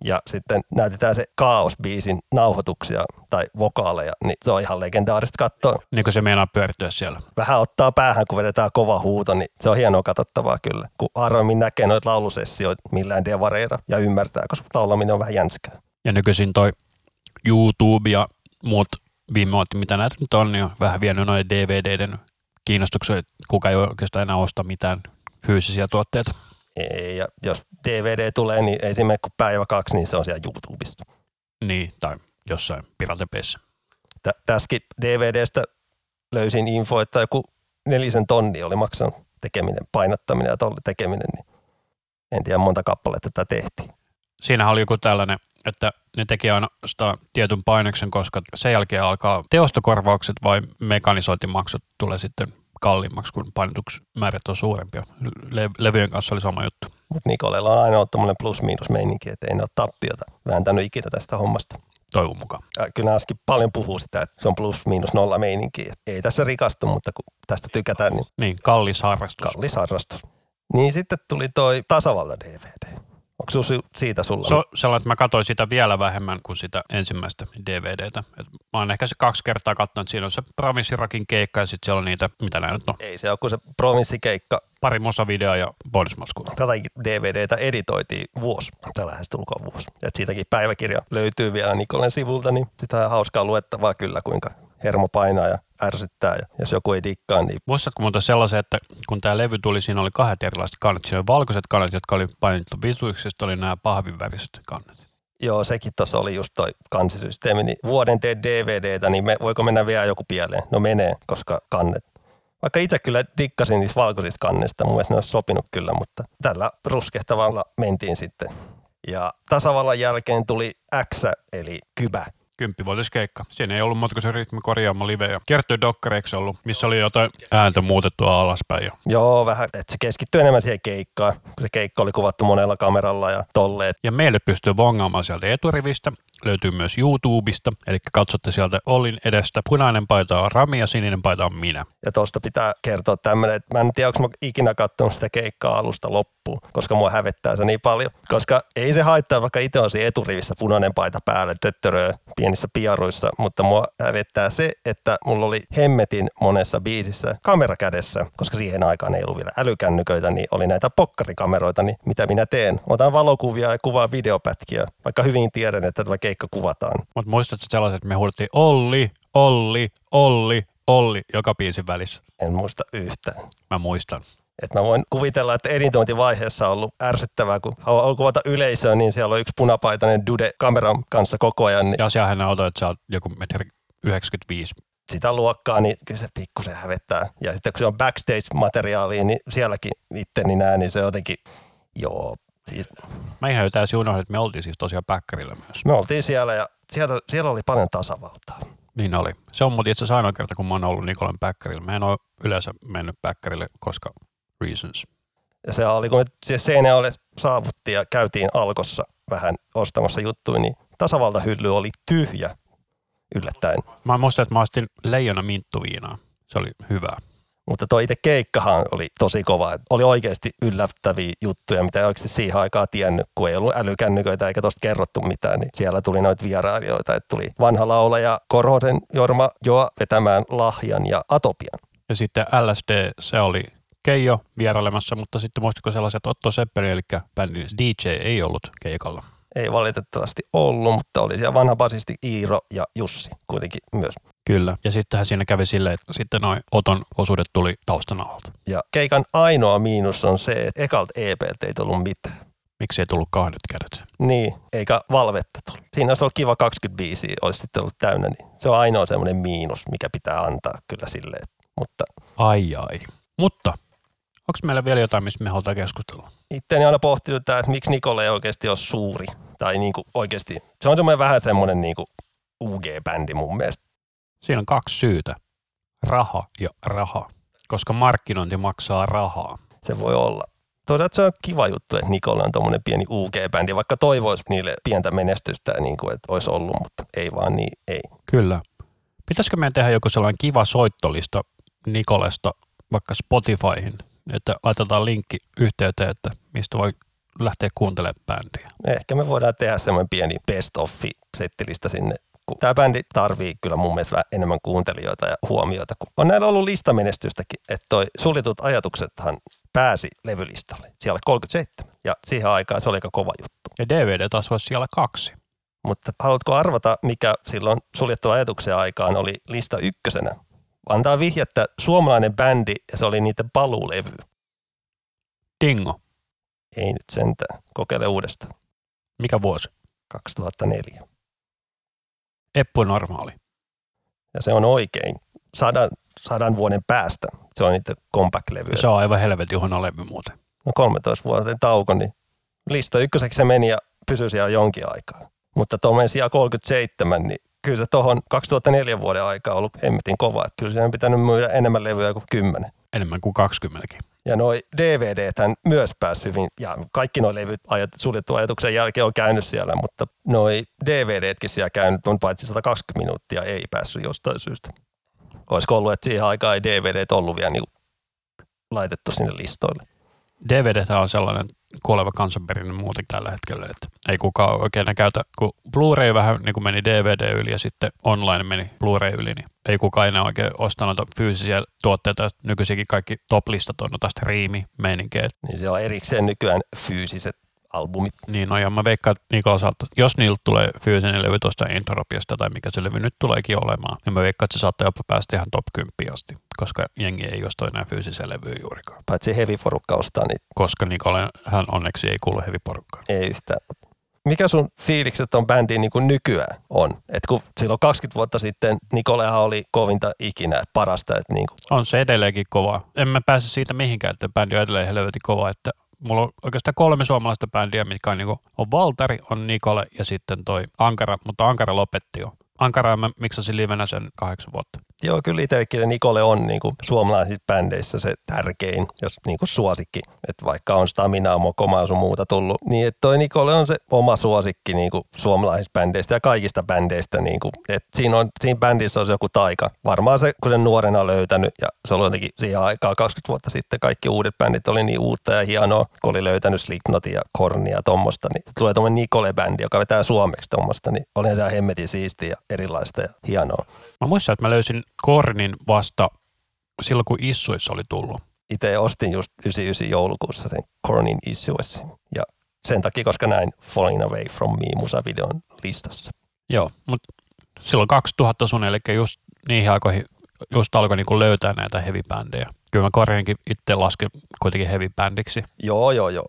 ja sitten näytetään se Kaos-biisin nauhoituksia tai vokaaleja, niin se on ihan legendaarista katsoa. Niin kuin se meinaa pyörityä siellä. Vähän ottaa päähän, kun vedetään kova huuto, niin se on hienoa katsottavaa kyllä. Kun harvemmin näkee noita laulusessioita millään devareilla ja ymmärtää, koska laulaminen on vähän jänskää. Ja nykyisin toi YouTube ja muut viime vuotta, mitä näitä nyt on, niin on vähän vienyt noiden DVDiden kiinnostuksen, että kuka ei oikeastaan enää osta mitään fyysisiä tuotteita. Ei, ja jos DVD tulee, niin ei mene kuin päivä kaksi, niin se on siellä YouTubesta. Niin, tai jossain piratepeissa. Tä, tässäkin DVDstä löysin info, että joku nelisen tonni oli maksanut tekeminen, painattaminen ja tolle tekeminen, niin en tiedä monta kappaletta tätä tehtiin. Siinähän oli joku tällainen, että ne teki aina sitä tietyn painoksen, koska sen jälkeen alkaa teostokorvaukset vai mekanisointimaksut tulee sitten kalliimmaksi, kun painotusmäärät on suurempia. Le- levyjen kanssa oli sama juttu. Mutta Nikolella on aina ollut tämmöinen plus-miinus meininki, että ei ne ole tappiota vääntänyt ikinä tästä hommasta. Toivon mukaan. Ja kyllä Aski paljon puhuu sitä, että se on plus-miinus nolla meininki. Ei tässä rikastu, mutta kun tästä tykätään, niin... Niin, kallis harrastus. Kallis harrastus. Niin sitten tuli toi Tasavalta DVD. Onko sinulla siitä sulla? Se on sellainen, että mä katsoin sitä vielä vähemmän kuin sitä ensimmäistä DVDtä. Et mä oon ehkä se kaksi kertaa katsonut, siinä on se Provinssirakin keikka ja sitten siellä on niitä, mitä näin nyt on. Ei se ole kuin se provinssikeikka. Pari Mosa-video ja bonusmaskua. Tätä DVDtä editoitiin vuosi, tällä lähes tulkoon vuosi. Et siitäkin päiväkirja löytyy vielä Nikolen sivulta, niin sitä on hauskaa luettavaa kyllä, kuinka hermo painaa ja ärsyttää, ja jos joku ei dikkaa, niin... Muistatko muuta sellaisen, että kun tämä levy tuli, siinä oli kahdet erilaiset kannet. Siinä oli valkoiset kannet, jotka oli painettu visuiksi, ja oli nämä pahvinväriset kannet. Joo, sekin tuossa oli just toi kansisysteemi. Niin vuoden tee DVDtä, niin me, voiko mennä vielä joku pieleen? No menee, koska kannet. Vaikka itse kyllä dikkasin niistä valkoisista kannista, mun mielestä ne olisi sopinut kyllä, mutta tällä ruskehtavalla mentiin sitten. Ja tasavallan jälkeen tuli X, eli kybä keikka. Siinä ei ollut muuta kuin se rytmi korjaama live ja kertoi dokkareiksi ollut, missä oli jotain ääntä muutettua alaspäin. Joo, vähän, että se keskittyi enemmän siihen keikkaan, kun se keikka oli kuvattu monella kameralla ja tolleet. Ja meille pystyy bongaamaan sieltä eturivistä, löytyy myös YouTubesta, eli katsotte sieltä Ollin edestä. Punainen paita on Rami ja sininen paita on minä. Ja tosta pitää kertoa tämmöinen, että mä en tiedä, onko mä ikinä katsonut sitä keikkaa alusta loppuun, koska mua hävettää se niin paljon. Koska ei se haittaa, vaikka itse on eturivissä punainen paita päällä, töttöröö pienissä piaruissa, mutta mua hävettää se, että mulla oli hemmetin monessa biisissä kamera kädessä, koska siihen aikaan ei ollut vielä älykännyköitä, niin oli näitä pokkarikameroita, niin mitä minä teen? Otan valokuvia ja kuvaan videopätkiä, vaikka hyvin tiedän, että tämä keikka kuvataan. Mutta muistatko sellaiset, että me huudettiin Olli, Olli, Olli, Olli joka biisin välissä? En muista yhtään. Mä muistan. Et mä voin kuvitella, että editointivaiheessa on ollut ärsyttävää, kun haluaa kuvata yleisöä, niin siellä on yksi punapaitainen dude kameran kanssa koko ajan. Niin ja asiahan auto, että sä oot joku metri 95 sitä luokkaa, niin kyllä se pikkusen hävettää. Ja sitten kun se on backstage-materiaalia, niin sielläkin itteni näen, niin se jotenkin, joo. Siis... Mä ihan täysin unohdin, että me oltiin siis tosiaan päkkärillä myös. Me oltiin siellä ja siellä, siellä oli paljon tasavaltaa. Niin oli. Se on muuten itse asiassa ainoa kerta, kun mä oon ollut Nikolan päkkärillä. Mä en ole yleensä mennyt päkkärille, koska reasons. Ja se oli, kun me Seinäjoelle saavuttiin ja käytiin Alkossa vähän ostamassa juttuja, niin tasavaltahylly oli tyhjä yllättäen. Mä muistan, että mä ostin leijona minttuviinaa. Se oli hyvä. Mutta tuo itse keikkahan oli tosi kova. Oli oikeasti yllättäviä juttuja, mitä ei oikeasti siihen aikaan tiennyt, kun ei ollut älykännyköitä eikä tuosta kerrottu mitään. Niin siellä tuli noita vierailijoita, että tuli vanha laulaja Korhosen Jorma Joa vetämään lahjan ja atopian. Ja sitten LSD, se oli Keijo vierailemassa, mutta sitten muistiko sellaiset Otto Seppeli, eli bändin DJ ei ollut keikalla. Ei valitettavasti ollut, mutta oli siellä vanha basisti Iiro ja Jussi kuitenkin myös. Kyllä, ja sittenhän siinä kävi silleen, että sitten noin Oton osuudet tuli taustanaholta. Ja keikan ainoa miinus on se, että ekalta EPltä ei tullut mitään. Miksi ei tullut kahdet kädet? Niin, eikä valvetta tullut. Siinä olisi ollut kiva 25, olisi sitten ollut täynnä, niin se on ainoa semmoinen miinus, mikä pitää antaa kyllä silleen. Mutta Ai ai. Mutta, onko meillä vielä jotain, mistä me halutaan keskustella? itseäni aina pohtinut tämä, että miksi Nikolle ei oikeasti ole suuri. Tai niin kuin oikeasti, se on semmoinen vähän semmoinen niin kuin UG-bändi mun mielestä. Siinä on kaksi syytä. Raha ja raha. Koska markkinointi maksaa rahaa. Se voi olla. Toisaalta se on kiva juttu, että Nikolle on tuommoinen pieni UG-bändi, vaikka toivoisi niille pientä menestystä, niin kuin, että olisi ollut, mutta ei vaan niin, ei. Kyllä. Pitäisikö meidän tehdä joku sellainen kiva soittolista Nikolesta vaikka Spotifyhin, että laitetaan linkki yhteyteen, että mistä voi lähteä kuuntelemaan bändiä. Ehkä me voidaan tehdä semmoinen pieni best of settilista sinne. Kun Tämä bändi tarvii kyllä mun mielestä vähän enemmän kuuntelijoita ja huomiota, kun on näillä ollut listamenestystäkin, että toi suljetut ajatuksethan pääsi levylistalle siellä 37 ja siihen aikaan se oli aika kova juttu. Ja DVD taas olisi siellä kaksi. Mutta haluatko arvata, mikä silloin suljettu ajatuksen aikaan oli lista ykkösenä? Antaa vihjettä suomalainen bändi ja se oli niiden paluulevy. Dingo. Ei nyt sentään. Kokeile uudestaan. Mikä vuosi? 2004. Eppu normaali. Ja se on oikein. Sadan, sadan vuoden päästä. Se on niiden compact-levy. Se on aivan helvetin huono levy muuten. No 13 vuoden tauko, niin lista ykköseksi se meni ja pysyi siellä jonkin aikaa. Mutta tuommoinen sija 37, niin kyllä se tuohon 2004 vuoden aikaa on ollut hemmetin kova. Että kyllä siinä on pitänyt myydä enemmän levyjä kuin 10. Enemmän kuin 20 Ja noi DVD-thän myös pääsi hyvin, ja kaikki nuo levyt ajat, suljettu ajatuksen jälkeen on käynyt siellä, mutta noi DVDtkin siellä käynyt on paitsi 120 minuuttia, ei päässyt jostain syystä. Olisiko ollut, että siihen aikaan ei DVDt ollut vielä niin laitettu sinne listoille. DVD on sellainen kuoleva kansanperinne muuten tällä hetkellä, että ei kukaan oikein käytä, kun Blu-ray vähän niin kuin meni DVD yli ja sitten online meni Blu-ray yli, niin ei kukaan enää oikein osta noita fyysisiä tuotteita. Nykyisinkin kaikki top-listat on noita striimi-meininkejä. Niin se on erikseen nykyään fyysiset albumit. Niin no ja mä veikkaan, että Nikola saattaa, jos niiltä tulee fyysinen levy tuosta Intropiasta tai mikä se levy nyt tuleekin olemaan, niin mä veikkaan, että se saattaa jopa päästä ihan top 10 asti, koska jengi ei osta enää fyysisiä levyjä juurikaan. Paitsi heavy-porukka ostaa, niin Koska Nikola, hän onneksi ei kuulu heavy-porukkaan. ei yhtään. Mikä sun fiilikset on bändiin niin kuin nykyään on? Et kun silloin 20 vuotta sitten Nikolehan oli kovinta ikinä, parasta. Että niin kuin, On se edelleenkin kova. En mä pääse siitä mihinkään, että bändi on edelleen helvetin kova. Että mulla on oikeastaan kolme suomalaista bändiä, mitkä on, niinku, on Valtari, on Nikole ja sitten toi Ankara, mutta Ankara lopetti jo. Ankara mä miksasin livenä sen kahdeksan vuotta. Joo, kyllä itsellekin Nikole on niin kuin suomalaisissa bändeissä se tärkein, jos niin kuin suosikki. Että vaikka on Staminaa, Mokomaa sun muuta tullut, niin että toi Nikole on se oma suosikki niin kuin suomalaisista bändeistä ja kaikista bändeistä. Niin kuin, että siinä, on, siinä bändissä on joku taika. Varmaan se, kun sen nuorena on löytänyt ja se oli jotenkin siihen aikaan 20 vuotta sitten kaikki uudet bändit oli niin uutta ja hienoa, kun oli löytänyt Slipknotin ja Kornia ja tommosta. Niin tulee tuommoinen Nikole-bändi, joka vetää suomeksi tommosta, niin oli se hemmetin siistiä ja erilaista ja hienoa. Mä muistan, että mä löysin Kornin vasta silloin, kun Issuissa oli tullut. itse ostin just 99 joulukuussa sen Cornin Issuessin. Ja sen takia, koska näin Falling Away From Me musavideon listassa. Joo, mutta silloin 2000 sun, eli just niihin aikoihin just alkoi niinku löytää näitä heavy-bändejä. Kyllä mä Korninkin itse lasken kuitenkin heavy-bändiksi. Joo, joo, joo.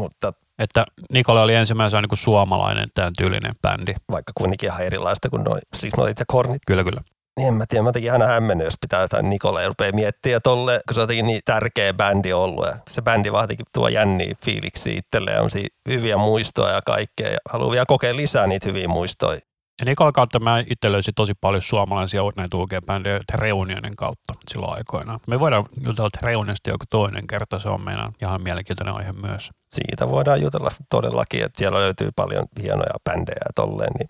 Mutta Että Nikola oli ensimmäisenä niin kuin suomalainen tämän tyylinen bändi. vaikka kuitenkin ihan erilaista kuin noin Slipknotit ja Kornit. Kyllä, kyllä. Niin en mä tiedä, mä jotenkin aina hämmennyt, jos pitää jotain Nikola ja rupeaa miettiä tolle, kun se on jotenkin niin tärkeä bändi ollut. Ja se bändi vaan tuo jänniä fiiliksi itselleen ja on hyviä muistoja ja kaikkea. Ja haluaa vielä kokea lisää niitä hyviä muistoja. Ja Nikola kautta mä itse löysin tosi paljon suomalaisia näitä UG-bändejä Reunionin kautta silloin aikoinaan. Me voidaan jutella Reunionista joku toinen kerta, se on meidän ihan mielenkiintoinen aihe myös. siitä voidaan jutella todellakin, että siellä löytyy paljon hienoja bändejä tolleen. Niin.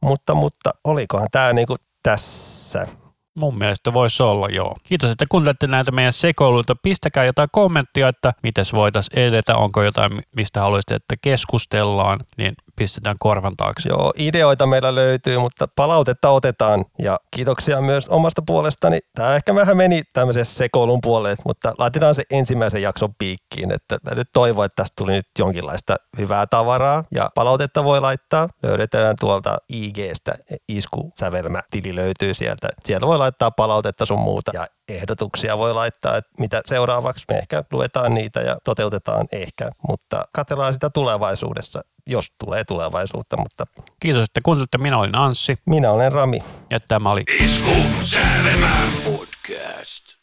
Mutta, mutta olikohan tämä niinku tässä? Mun mielestä voisi olla, joo. Kiitos, että kuuntelette näitä meidän sekoiluita. Pistäkää jotain kommenttia, että miten voitaisiin edetä, onko jotain, mistä haluaisitte, että keskustellaan, niin pistetään korvan taakse. Joo, ideoita meillä löytyy, mutta palautetta otetaan ja kiitoksia myös omasta puolestani. Tämä ehkä vähän meni tämmöisen sekoilun puolelle, mutta laitetaan se ensimmäisen jakson piikkiin, että mä nyt toivon, että tästä tuli nyt jonkinlaista hyvää tavaraa ja palautetta voi laittaa. Löydetään tuolta IGstä, isku sävelmä tili löytyy sieltä. Siellä voi laittaa palautetta sun muuta ja ehdotuksia voi laittaa, että mitä seuraavaksi. Me ehkä luetaan niitä ja toteutetaan ehkä, mutta katsellaan sitä tulevaisuudessa, jos tulee tulevaisuutta. Mutta Kiitos, että kuuntelitte. Minä olin Anssi minä olen Rami. ja tämä oli Isku Sävelmä Podcast.